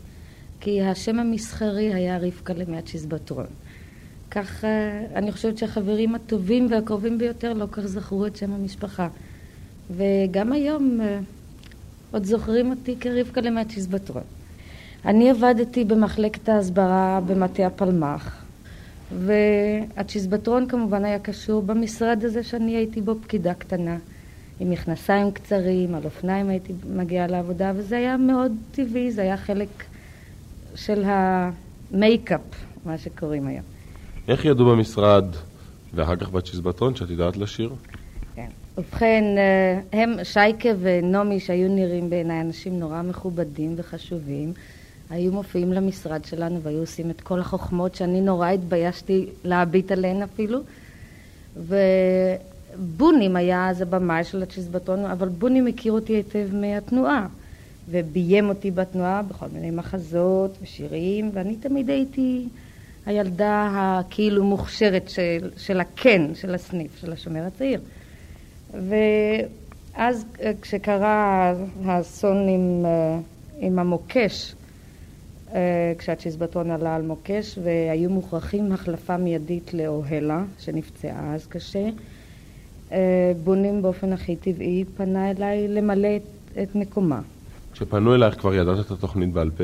כי השם המסחרי היה רבקלה מהצ'יזבטרון. כך אני חושבת שהחברים הטובים והקרובים ביותר לא כך זכרו את שם המשפחה. וגם היום אה, עוד זוכרים אותי כרבקלה מהצ'יזבטרון. אני עבדתי במחלקת ההסברה במטה הפלמ"ח, והצ'יזבטרון כמובן היה קשור במשרד הזה שאני הייתי בו פקידה קטנה, עם מכנסיים קצרים, על אופניים הייתי מגיעה לעבודה, וזה היה מאוד טבעי, זה היה חלק של המייקאפ, מה שקוראים היום. איך ידעו במשרד, ואחר כך בצ'יזבטרון, שאת יודעת לשיר? כן. ובכן, אה, הם, שייקה ונעמי, שהיו נראים בעיניי אנשים נורא מכובדים וחשובים, היו מופיעים למשרד שלנו והיו עושים את כל החוכמות שאני נורא התביישתי להביט עליהן אפילו. ובונים היה אז הבמאי של הצ'יזבטון, אבל בונים הכיר אותי היטב מהתנועה, וביים אותי בתנועה בכל מיני מחזות ושירים, ואני תמיד הייתי הילדה הכאילו מוכשרת של, של הקן, של הסניף, של השומר הצעיר. ואז כשקרה האסון עם, עם המוקש, אה, כשהצ'יזבטון עלה על מוקש והיו מוכרחים החלפה מיידית לאוהלה שנפצעה אז קשה. אה, בונים באופן הכי טבעי פנה אליי למלא את, את מקומה. כשפנו אלייך כבר ידעת את התוכנית בעל פה?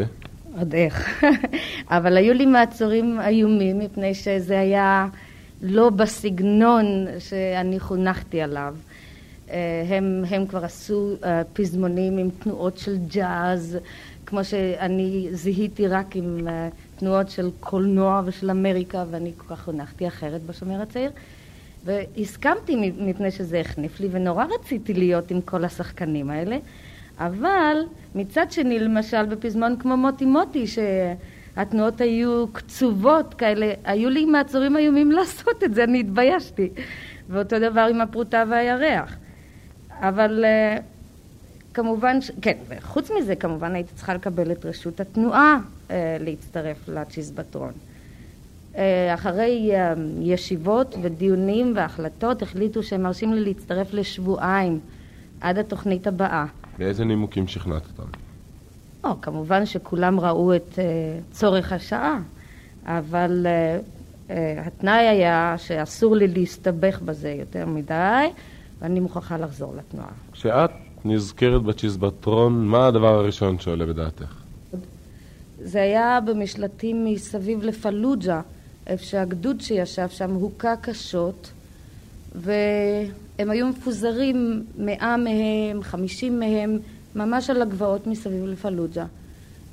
עוד איך. אבל היו לי מעצורים איומים מפני שזה היה לא בסגנון שאני חונכתי עליו. אה, הם, הם כבר עשו פזמונים עם תנועות של ג'אז כמו שאני זיהיתי רק עם uh, תנועות של קולנוע ושל אמריקה, ואני כל כך הונחתי אחרת בשומר הצעיר. והסכמתי מפני שזה החניף לי, ונורא רציתי להיות עם כל השחקנים האלה. אבל מצד שני, למשל בפזמון כמו מוטי מוטי, שהתנועות היו קצובות כאלה, היו לי מעצורים איומים לעשות את זה, אני התביישתי. ואותו דבר עם הפרוטה והירח. אבל uh, כמובן, ש... כן, וחוץ מזה כמובן הייתי צריכה לקבל את רשות התנועה אה, להצטרף לצ'יזבטרון. אה, אחרי אה, ישיבות ודיונים והחלטות החליטו שהם מרשים לי להצטרף לשבועיים עד התוכנית הבאה. באיזה נימוקים שכנעת אותם? או, כמובן שכולם ראו את אה, צורך השעה, אבל אה, אה, התנאי היה שאסור לי להסתבך בזה יותר מדי ואני מוכרחה לחזור לתנועה. כשאת נזכרת בצ'יזבטרון, מה הדבר הראשון שעולה בדעתך? זה היה במשלטים מסביב לפלוג'ה, איפה שהגדוד שישב שם הוכה קשות, והם היו מפוזרים, מאה מהם, חמישים מהם, ממש על הגבעות מסביב לפלוג'ה.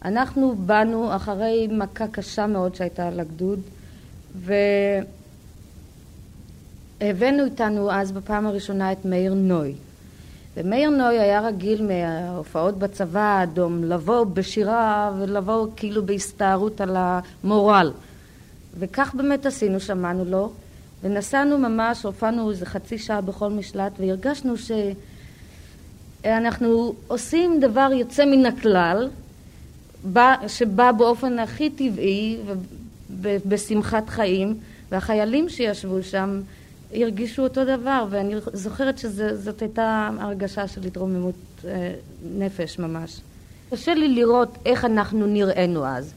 אנחנו באנו אחרי מכה קשה מאוד שהייתה על הגדוד, והבאנו איתנו אז בפעם הראשונה את מאיר נוי. ומאיר נוי היה רגיל מההופעות בצבא האדום לבוא בשירה ולבוא כאילו בהסתערות על המורל. וכך באמת עשינו, שמענו לו, ונסענו ממש, הופענו איזה חצי שעה בכל משלט, והרגשנו שאנחנו עושים דבר יוצא מן הכלל, שבא באופן הכי טבעי ובשמחת חיים, והחיילים שישבו שם הרגישו אותו דבר, ואני זוכרת שזאת הייתה הרגשה של התרוממות אה, נפש ממש. קשה לי לראות איך אנחנו נראינו אז.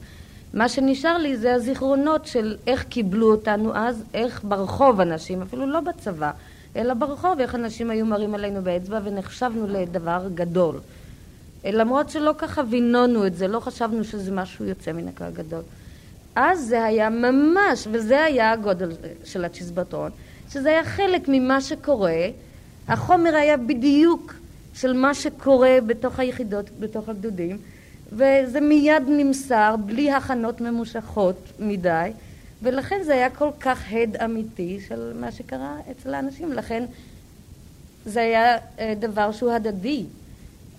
מה שנשאר לי זה הזיכרונות של איך קיבלו אותנו אז, איך ברחוב אנשים, אפילו לא בצבא, אלא ברחוב, איך אנשים היו מראים עלינו באצבע ונחשבנו לדבר גדול. למרות שלא ככה וינונו את זה, לא חשבנו שזה משהו יוצא מן הכלל גדול. אז זה היה ממש, וזה היה הגודל של הצ'יזבטרון. שזה היה חלק ממה שקורה, החומר היה בדיוק של מה שקורה בתוך היחידות, בתוך הגדודים, וזה מיד נמסר בלי הכנות ממושכות מדי, ולכן זה היה כל כך הד אמיתי של מה שקרה אצל האנשים, לכן זה היה אה, דבר שהוא הדדי.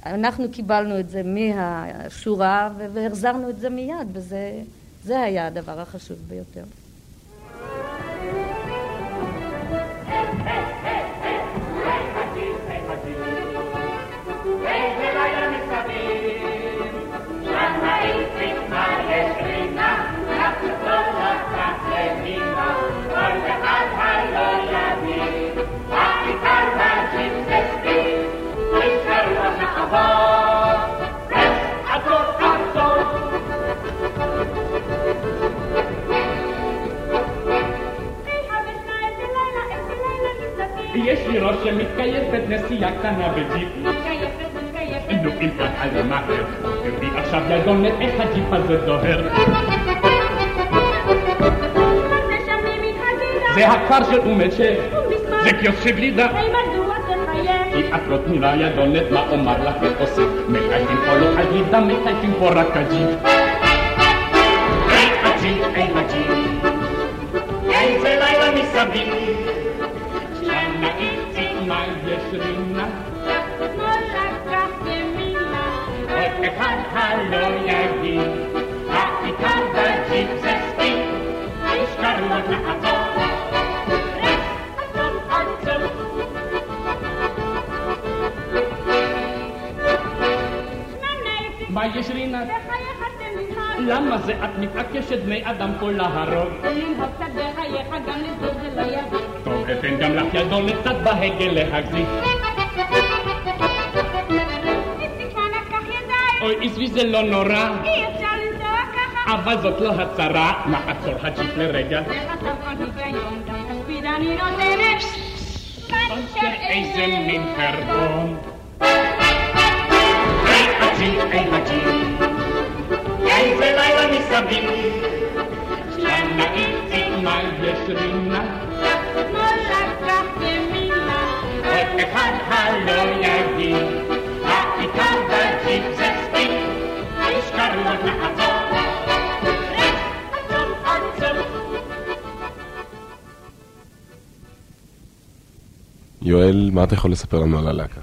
אנחנו קיבלנו את זה מהשורה והחזרנו את זה מיד, וזה היה הדבר החשוב ביותר. יש לי ראש שמתקייפת נסיעה קטנה בג'יפ. נו, אם כך אז מהר, תראי עכשיו ידונת איך הג'יפ הזה דוהר. זה הכפר של אום אל-שייח, זה קיוסק של גלידה. כי את לא תמירה ידונת, מה אומר לך איך עושה? מקייפים פה לא על גלידה, מקייפים פה רק הג'יפ. מה יש רינה? למה זה את מתעקשת בני אדם פה להרוג? לנהוג קצת בחייך גם לזוז זה לא יביא. טוב, אתן גם לך ידונת קצת בהגה להחזיק. אוי, עזבי זה לא נורא, אי אפשר לנסוע ככה. אבל זאת לא הצרה. מה עצור הג'יפ לרגע? זה חסר כל היגיון, גם כספית אני נותנת. איזה מין חרבון. הג'יפ, היי הג'יפ, איזה לילה מסביב. שנה איציק, מה יש רינה? עוד אחד הלא יגיד, העיקר בג'יפ זה ספיק, תשקרו לעצור. עצור, עצור. יואל, מה אתה יכול לספר לנו על הלהקה?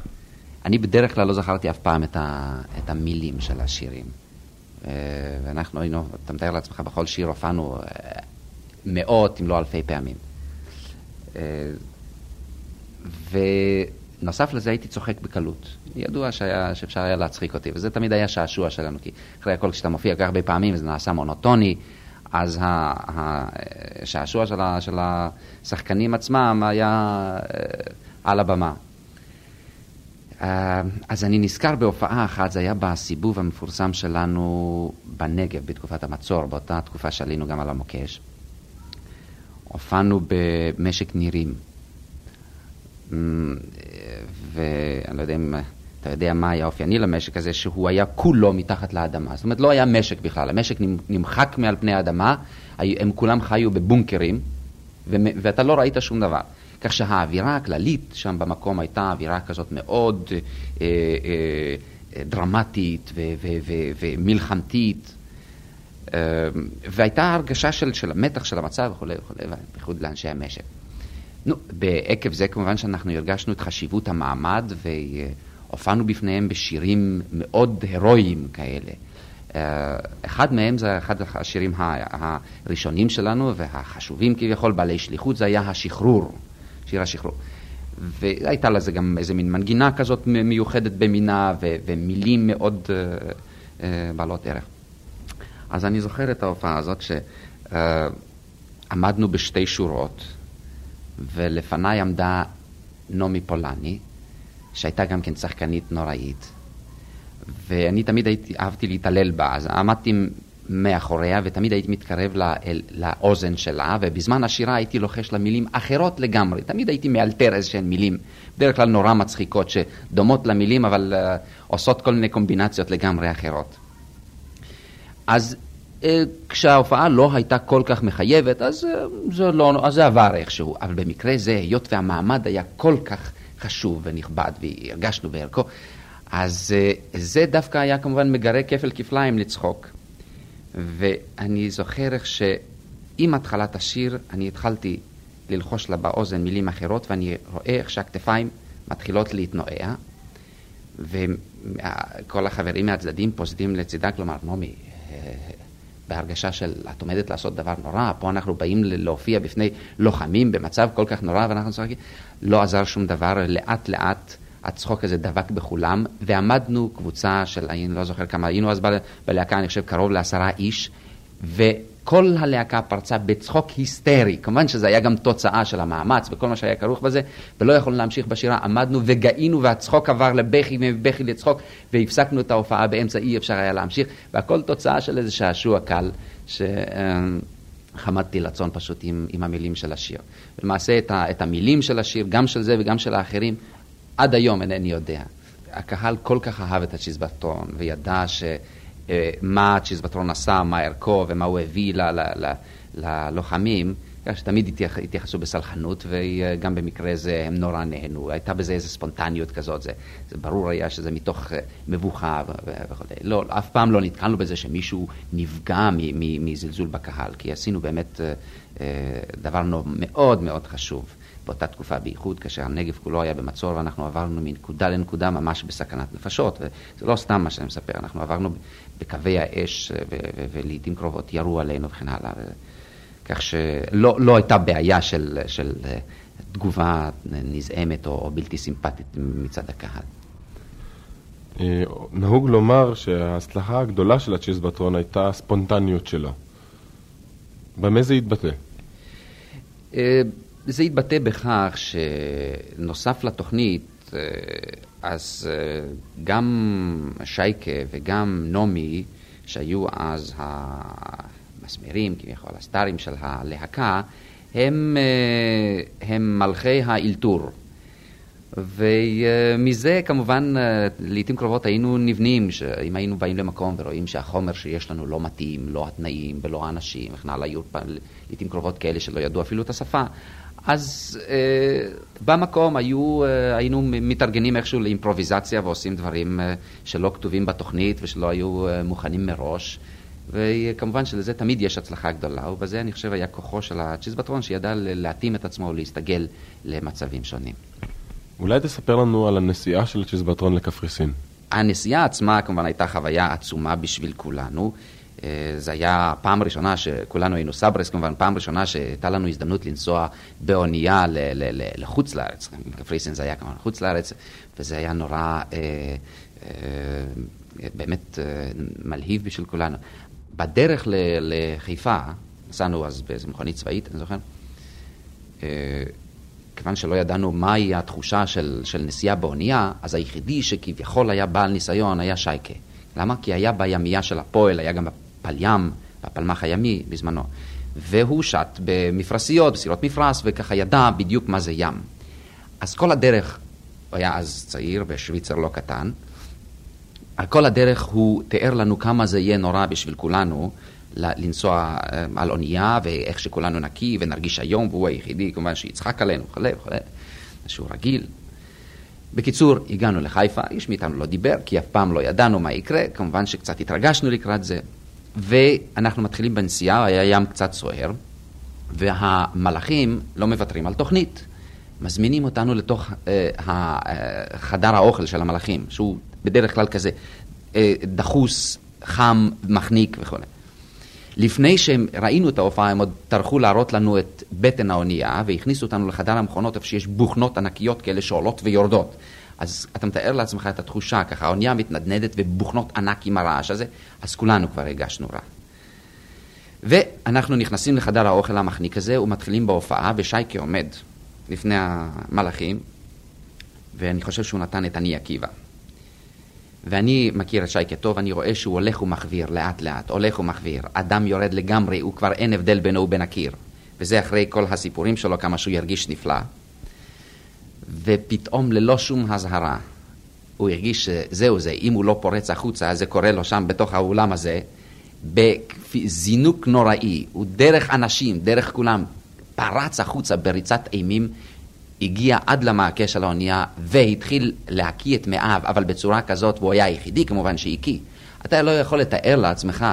אני בדרך כלל לא זכרתי אף פעם את, ה, את המילים של השירים. אה, ואנחנו היינו, אתה מתאר לעצמך, בכל שיר הופענו אה, מאות אם לא אלפי פעמים. אה, ונוסף לזה הייתי צוחק בקלות. ידוע שהיה, שאפשר היה להצחיק אותי, וזה תמיד היה שעשוע שלנו, כי אחרי הכל כשאתה מופיע כל כך הרבה פעמים וזה נעשה מונוטוני, אז השעשוע של, השחקנים עצמם היה על הבמה. אה, אז אני נזכר בהופעה אחת, זה היה בסיבוב המפורסם שלנו בנגב בתקופת המצור, באותה תקופה שעלינו גם על המוקש. הופענו במשק נירים. אמ, ואני לא יודע אם אתה יודע מה היה אופייני למשק הזה, שהוא היה כולו מתחת לאדמה. זאת אומרת, לא היה משק בכלל, המשק נמחק מעל פני האדמה, הם כולם חיו בבונקרים, ואתה לא ראית שום דבר. כך שהאווירה הכללית שם במקום הייתה אווירה כזאת מאוד אה, אה, דרמטית ו- ו- ומלחמתית. אה, והייתה הרגשה של, של המתח של המצב וכולי וכולי, בייחוד לאנשי המשק. נו, בעקב זה כמובן שאנחנו הרגשנו את חשיבות המעמד והופענו בפניהם בשירים מאוד הירואיים כאלה. אחד מהם זה אחד השירים הראשונים שלנו והחשובים כביכול, בעלי שליחות, זה היה השחרור, שיר השחרור. והייתה לזה גם איזה מין מנגינה כזאת מיוחדת במינה ו- ומילים מאוד uh, uh, בעלות ערך. אז אני זוכר את ההופעה הזאת שעמדנו uh, בשתי שורות ולפניי עמדה נעמי פולני, שהייתה גם כן שחקנית נוראית, ואני תמיד הייתי, אהבתי להתעלל בה, אז עמדתי מאחוריה ותמיד הייתי מתקרב לא, לאוזן שלה, ובזמן השירה הייתי לוחש לה מילים אחרות לגמרי, תמיד הייתי מאלתר איזשהן מילים, בדרך כלל נורא מצחיקות, שדומות למילים אבל uh, עושות כל מיני קומבינציות לגמרי אחרות. אז אה, כשההופעה לא הייתה כל כך מחייבת, אז אה, זה, לא, אז זה עבר איכשהו. אבל במקרה זה, היות והמעמד היה כל כך חשוב ונכבד, והרגשנו בערכו, אז אה, זה דווקא היה כמובן מגרה כפל כפליים לצחוק. ואני זוכר איך שעם התחלת השיר, אני התחלתי ללחוש לה באוזן מילים אחרות, ואני רואה איך שהכתפיים מתחילות להתנועע, וכל החברים מהצדדים פוסדים לצידה, כלומר, נעמי, בהרגשה של את עומדת לעשות דבר נורא, פה אנחנו באים להופיע בפני לוחמים במצב כל כך נורא ואנחנו צוחקים, לא עזר שום דבר, לאט לאט הצחוק הזה דבק בכולם, ועמדנו קבוצה של, אני לא זוכר כמה, היינו אז בלהקה, אני חושב, קרוב לעשרה איש, וכל הלהקה פרצה בצחוק היסטרי. כמובן שזה היה גם תוצאה של המאמץ וכל מה שהיה כרוך בזה, ולא יכולנו להמשיך בשירה, עמדנו וגאינו, והצחוק עבר לבכי, מבכי לצחוק, והפסקנו את ההופעה באמצע, אי אפשר היה להמשיך, והכל תוצאה של איזה שעשוע קל, ש... חמדתי לצון פשוט עם, עם המילים של השיר. למעשה את, ה, את המילים של השיר, גם של זה וגם של האחרים, עד היום אינני יודע. הקהל כל כך אהב את הצ'יזבטרון וידע ש... אה, מה הצ'יזבטרון עשה, מה ערכו ומה הוא הביא ללוחמים, כך שתמיד התייחסו בסלחנות וגם במקרה זה הם נורא נהנו. הייתה בזה איזו ספונטניות כזאת, זה, זה ברור היה שזה מתוך אה, מבוכה וכו'. לא, אף פעם לא נתקלנו בזה שמישהו נפגע מזלזול בקהל, כי עשינו באמת אה, דבר מאוד מאוד חשוב. באותה תקופה, בייחוד כאשר הנגב כולו היה במצור ואנחנו עברנו מנקודה לנקודה ממש בסכנת נפשות. וזה לא סתם מה שאני מספר, אנחנו עברנו בקווי האש ולעיתים קרובות ירו עלינו וכן הלאה. כך שלא לא הייתה בעיה של, של אה, תגובה נזעמת או, או בלתי סימפטית מצד הקהל. אה, נהוג לומר שההצלחה הגדולה של הצ'יזבטרון הייתה הספונטניות שלו. במה זה התבטא? זה התבטא בכך שנוסף לתוכנית, אה, אז אה, גם שייקה וגם נעמי, שהיו אז המסמרים, כביכול הסטארים של הלהקה, הם, אה, הם מלכי האלתור. ומזה כמובן לעיתים קרובות היינו נבנים, שאם היינו באים למקום ורואים שהחומר שיש לנו לא מתאים, לא התנאים ולא האנשים וכן הלאה, היו לעיתים קרובות כאלה שלא ידעו אפילו את השפה, אז אה, במקום היו, אה, היינו מתארגנים איכשהו לאימפרוביזציה ועושים דברים אה, שלא כתובים בתוכנית ושלא היו אה, מוכנים מראש. וכמובן שלזה תמיד יש הצלחה גדולה, ובזה אני חושב היה כוחו של הצ'יזבטרון שידע להתאים את עצמו ולהסתגל למצבים שונים. אולי תספר לנו על הנסיעה של הצ'יזבטרון לקפריסין. הנסיעה עצמה כמובן הייתה חוויה עצומה בשביל כולנו. אה, זה היה פעם ראשונה שכולנו היינו סברס, כמובן, פעם ראשונה שהייתה לנו הזדמנות לנסוע באונייה לחוץ לארץ. קפריסין זה היה כמובן חוץ לארץ, וזה היה נורא, אה, אה, באמת אה, מלהיב בשביל כולנו. בדרך לחיפה, נסענו אז באיזו מכונית צבאית, אני זוכר, אה, כיוון שלא ידענו מהי התחושה של, של נסיעה באונייה, אז היחידי שכביכול היה בעל ניסיון היה שייקה. למה? כי היה בימייה של הפועל, היה גם פליים, בפלמ"ח הימי בזמנו, והוא שט במפרשיות, בסירות מפרש, וככה ידע בדיוק מה זה ים. אז כל הדרך, הוא היה אז צעיר ושוויצר לא קטן, על כל הדרך הוא תיאר לנו כמה זה יהיה נורא בשביל כולנו לנסוע אה, על אונייה, ואיך שכולנו נקי ונרגיש היום, והוא היחידי כמובן שיצחק עלינו וכו' וכו', משהו רגיל. בקיצור, הגענו לחיפה, איש מאיתנו לא דיבר, כי אף פעם לא ידענו מה יקרה, כמובן שקצת התרגשנו לקראת זה. ואנחנו מתחילים בנסיעה, היה ים קצת סוער, והמלאכים לא מוותרים על תוכנית. מזמינים אותנו לתוך אה, אה, חדר האוכל של המלאכים, שהוא בדרך כלל כזה אה, דחוס, חם, מחניק וכו'. לפני שהם ראינו את ההופעה, הם עוד טרחו להראות לנו את בטן האונייה, והכניסו אותנו לחדר המכונות, איפה שיש בוכנות ענקיות כאלה שעולות ויורדות. אז אתה מתאר לעצמך את התחושה ככה, האונייה מתנדנדת ובוכנות ענק עם הרעש הזה, אז כולנו כבר הרגשנו רע. ואנחנו נכנסים לחדר האוכל המחניק הזה ומתחילים בהופעה, ושייקה עומד לפני המלאכים, ואני חושב שהוא נתן את אני עקיבא. ואני מכיר את שייקה טוב, אני רואה שהוא הולך ומחוויר לאט לאט, הולך ומחוויר. אדם יורד לגמרי, הוא כבר אין הבדל בינו ובין הקיר. וזה אחרי כל הסיפורים שלו, כמה שהוא ירגיש נפלא. ופתאום ללא שום אזהרה, הוא הרגיש שזהו זה, אם הוא לא פורץ החוצה, זה קורה לו שם בתוך האולם הזה, בזינוק נוראי, הוא דרך אנשים, דרך כולם, פרץ החוצה בריצת אימים, הגיע עד למעקה של האונייה והתחיל להקיא את מאיו, אבל בצורה כזאת, והוא היה היחידי כמובן שהקיא. אתה לא יכול לתאר לעצמך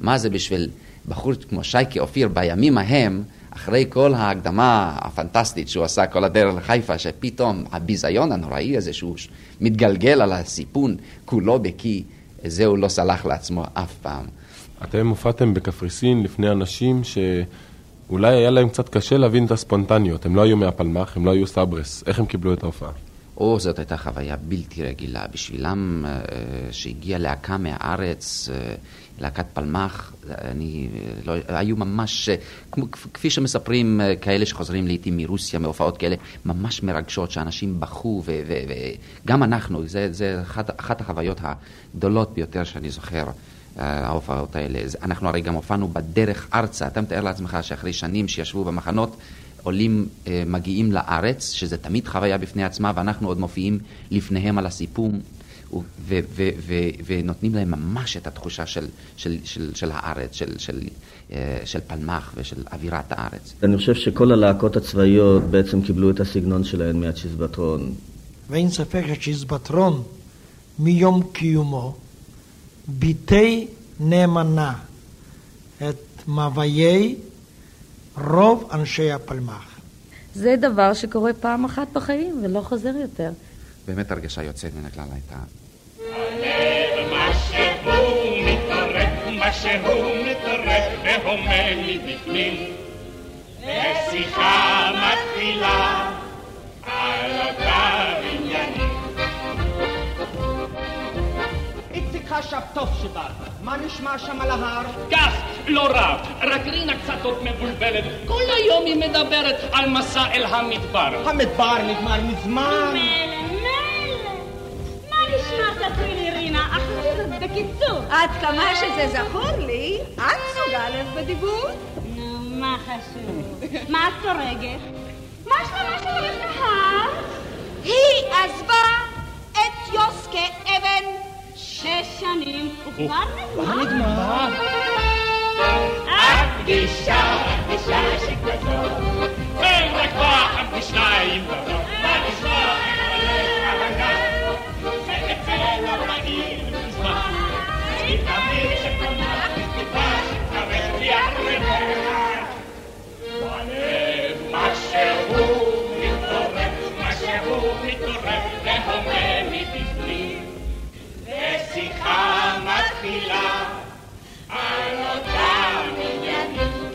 מה זה בשביל בחור כמו שייקי אופיר בימים ההם, אחרי כל ההקדמה הפנטסטית שהוא עשה כל הדרך לחיפה, שפתאום הביזיון הנוראי הזה שהוא מתגלגל על הסיפון כולו בקיא, זה הוא לא סלח לעצמו אף פעם. אתם הופעתם בקפריסין לפני אנשים שאולי היה להם קצת קשה להבין את הספונטניות. הם לא היו מהפלמ"ח, הם לא היו סברס. איך הם קיבלו את ההופעה? או, זאת הייתה חוויה בלתי רגילה. בשבילם, אה, שהגיעה להקה מהארץ, אה, להקת פלמ"ח, אני, לא, היו ממש, אה, כמו, כפי שמספרים כאלה שחוזרים לעיתים מרוסיה, מהופעות כאלה, ממש מרגשות, שאנשים בכו, וגם אנחנו, זה, זה אחת, אחת החוויות הגדולות ביותר שאני זוכר. ההופעות האלה. אנחנו הרי גם הופענו בדרך ארצה. אתה מתאר לעצמך שאחרי שנים שישבו במחנות, עולים אה, מגיעים לארץ, שזה תמיד חוויה בפני עצמה, ואנחנו עוד מופיעים לפניהם על הסיפום, ו- ו- ו- ונותנים להם ממש את התחושה של, של, של, של הארץ, של, של, אה, של פלמ"ח ושל אווירת הארץ. אני חושב שכל הלהקות הצבאיות בעצם קיבלו את הסגנון שלהן מהצ'יזבטרון. ואין ספק שהצ'יזבטרון מיום קיומו ביטא נאמנה את מאוויי רוב אנשי הפלמ"ח. זה דבר שקורה פעם אחת בחיים ולא חוזר יותר. באמת הרגשה יוצאת מן הכלל הייתה. שהוא מתעורר והומה מבפנים ושיחה מתחילה על אותם חשב טוב שבאת. מה נשמע שם על ההר? גס, לא רע, רק רינה קצת עוד מבולבלת. כל היום היא מדברת על מסע אל המדבר. המדבר נגמר מזמן. מה נשמע לי רינה? בקיצור. עד כמה שזה זכור לי, את סוג א' בדיבור. נו, מה חשוב? מה את צורגת? מה שלמה של ההר? היא עזבה את יוסקה אבן שש שנים, וכבר נגמר. נגמר. הפגישה, הפגישה שכזאת, אין רק פעם בשניים דקות, מה נשמע איך הולך על הגב, ואצל הרעים מזמן, היא תמיד שקונה, טיפה שתווך לי הרבע. בלב משהו מתעורר, משהו מתעורר, והומה מבפנים. ושיחה מתחילה על אותם עניינים.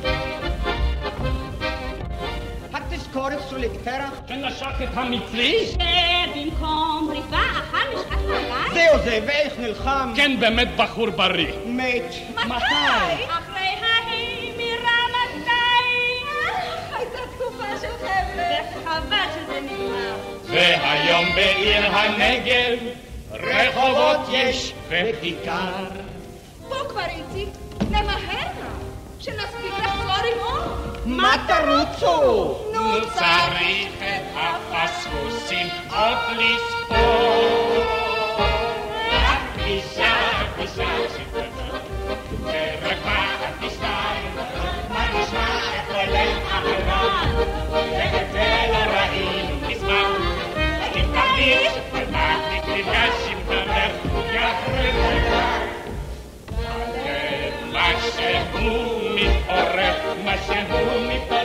התזכורת סוליק תרח? שנשק את המצרי? שבמקום ריבה אכל משחק רגליים? זהו זה, ואיך נלחם? כן, באמת בחור בריא. מת. מתי? אחרי ההיא מרמתיים. הייתה תקופה של חבר'ה. וחבל שזה נגמר. והיום בעיר הנגב רחובות יש וכיכר. פה כבר איציק, למהר שנספיק לחזור עמו. מה תרוצו? נו, לא צריך את הפספוסים עוד לספור. הפגישה, הפגישה שתבוא, ורק מה הפגישה, מה נשמע את עולי החברה, ואת זה לא ראינו מזמן. אני מרגיש, ומה נפגש Mä sen huumit, orre, mä sen huumit,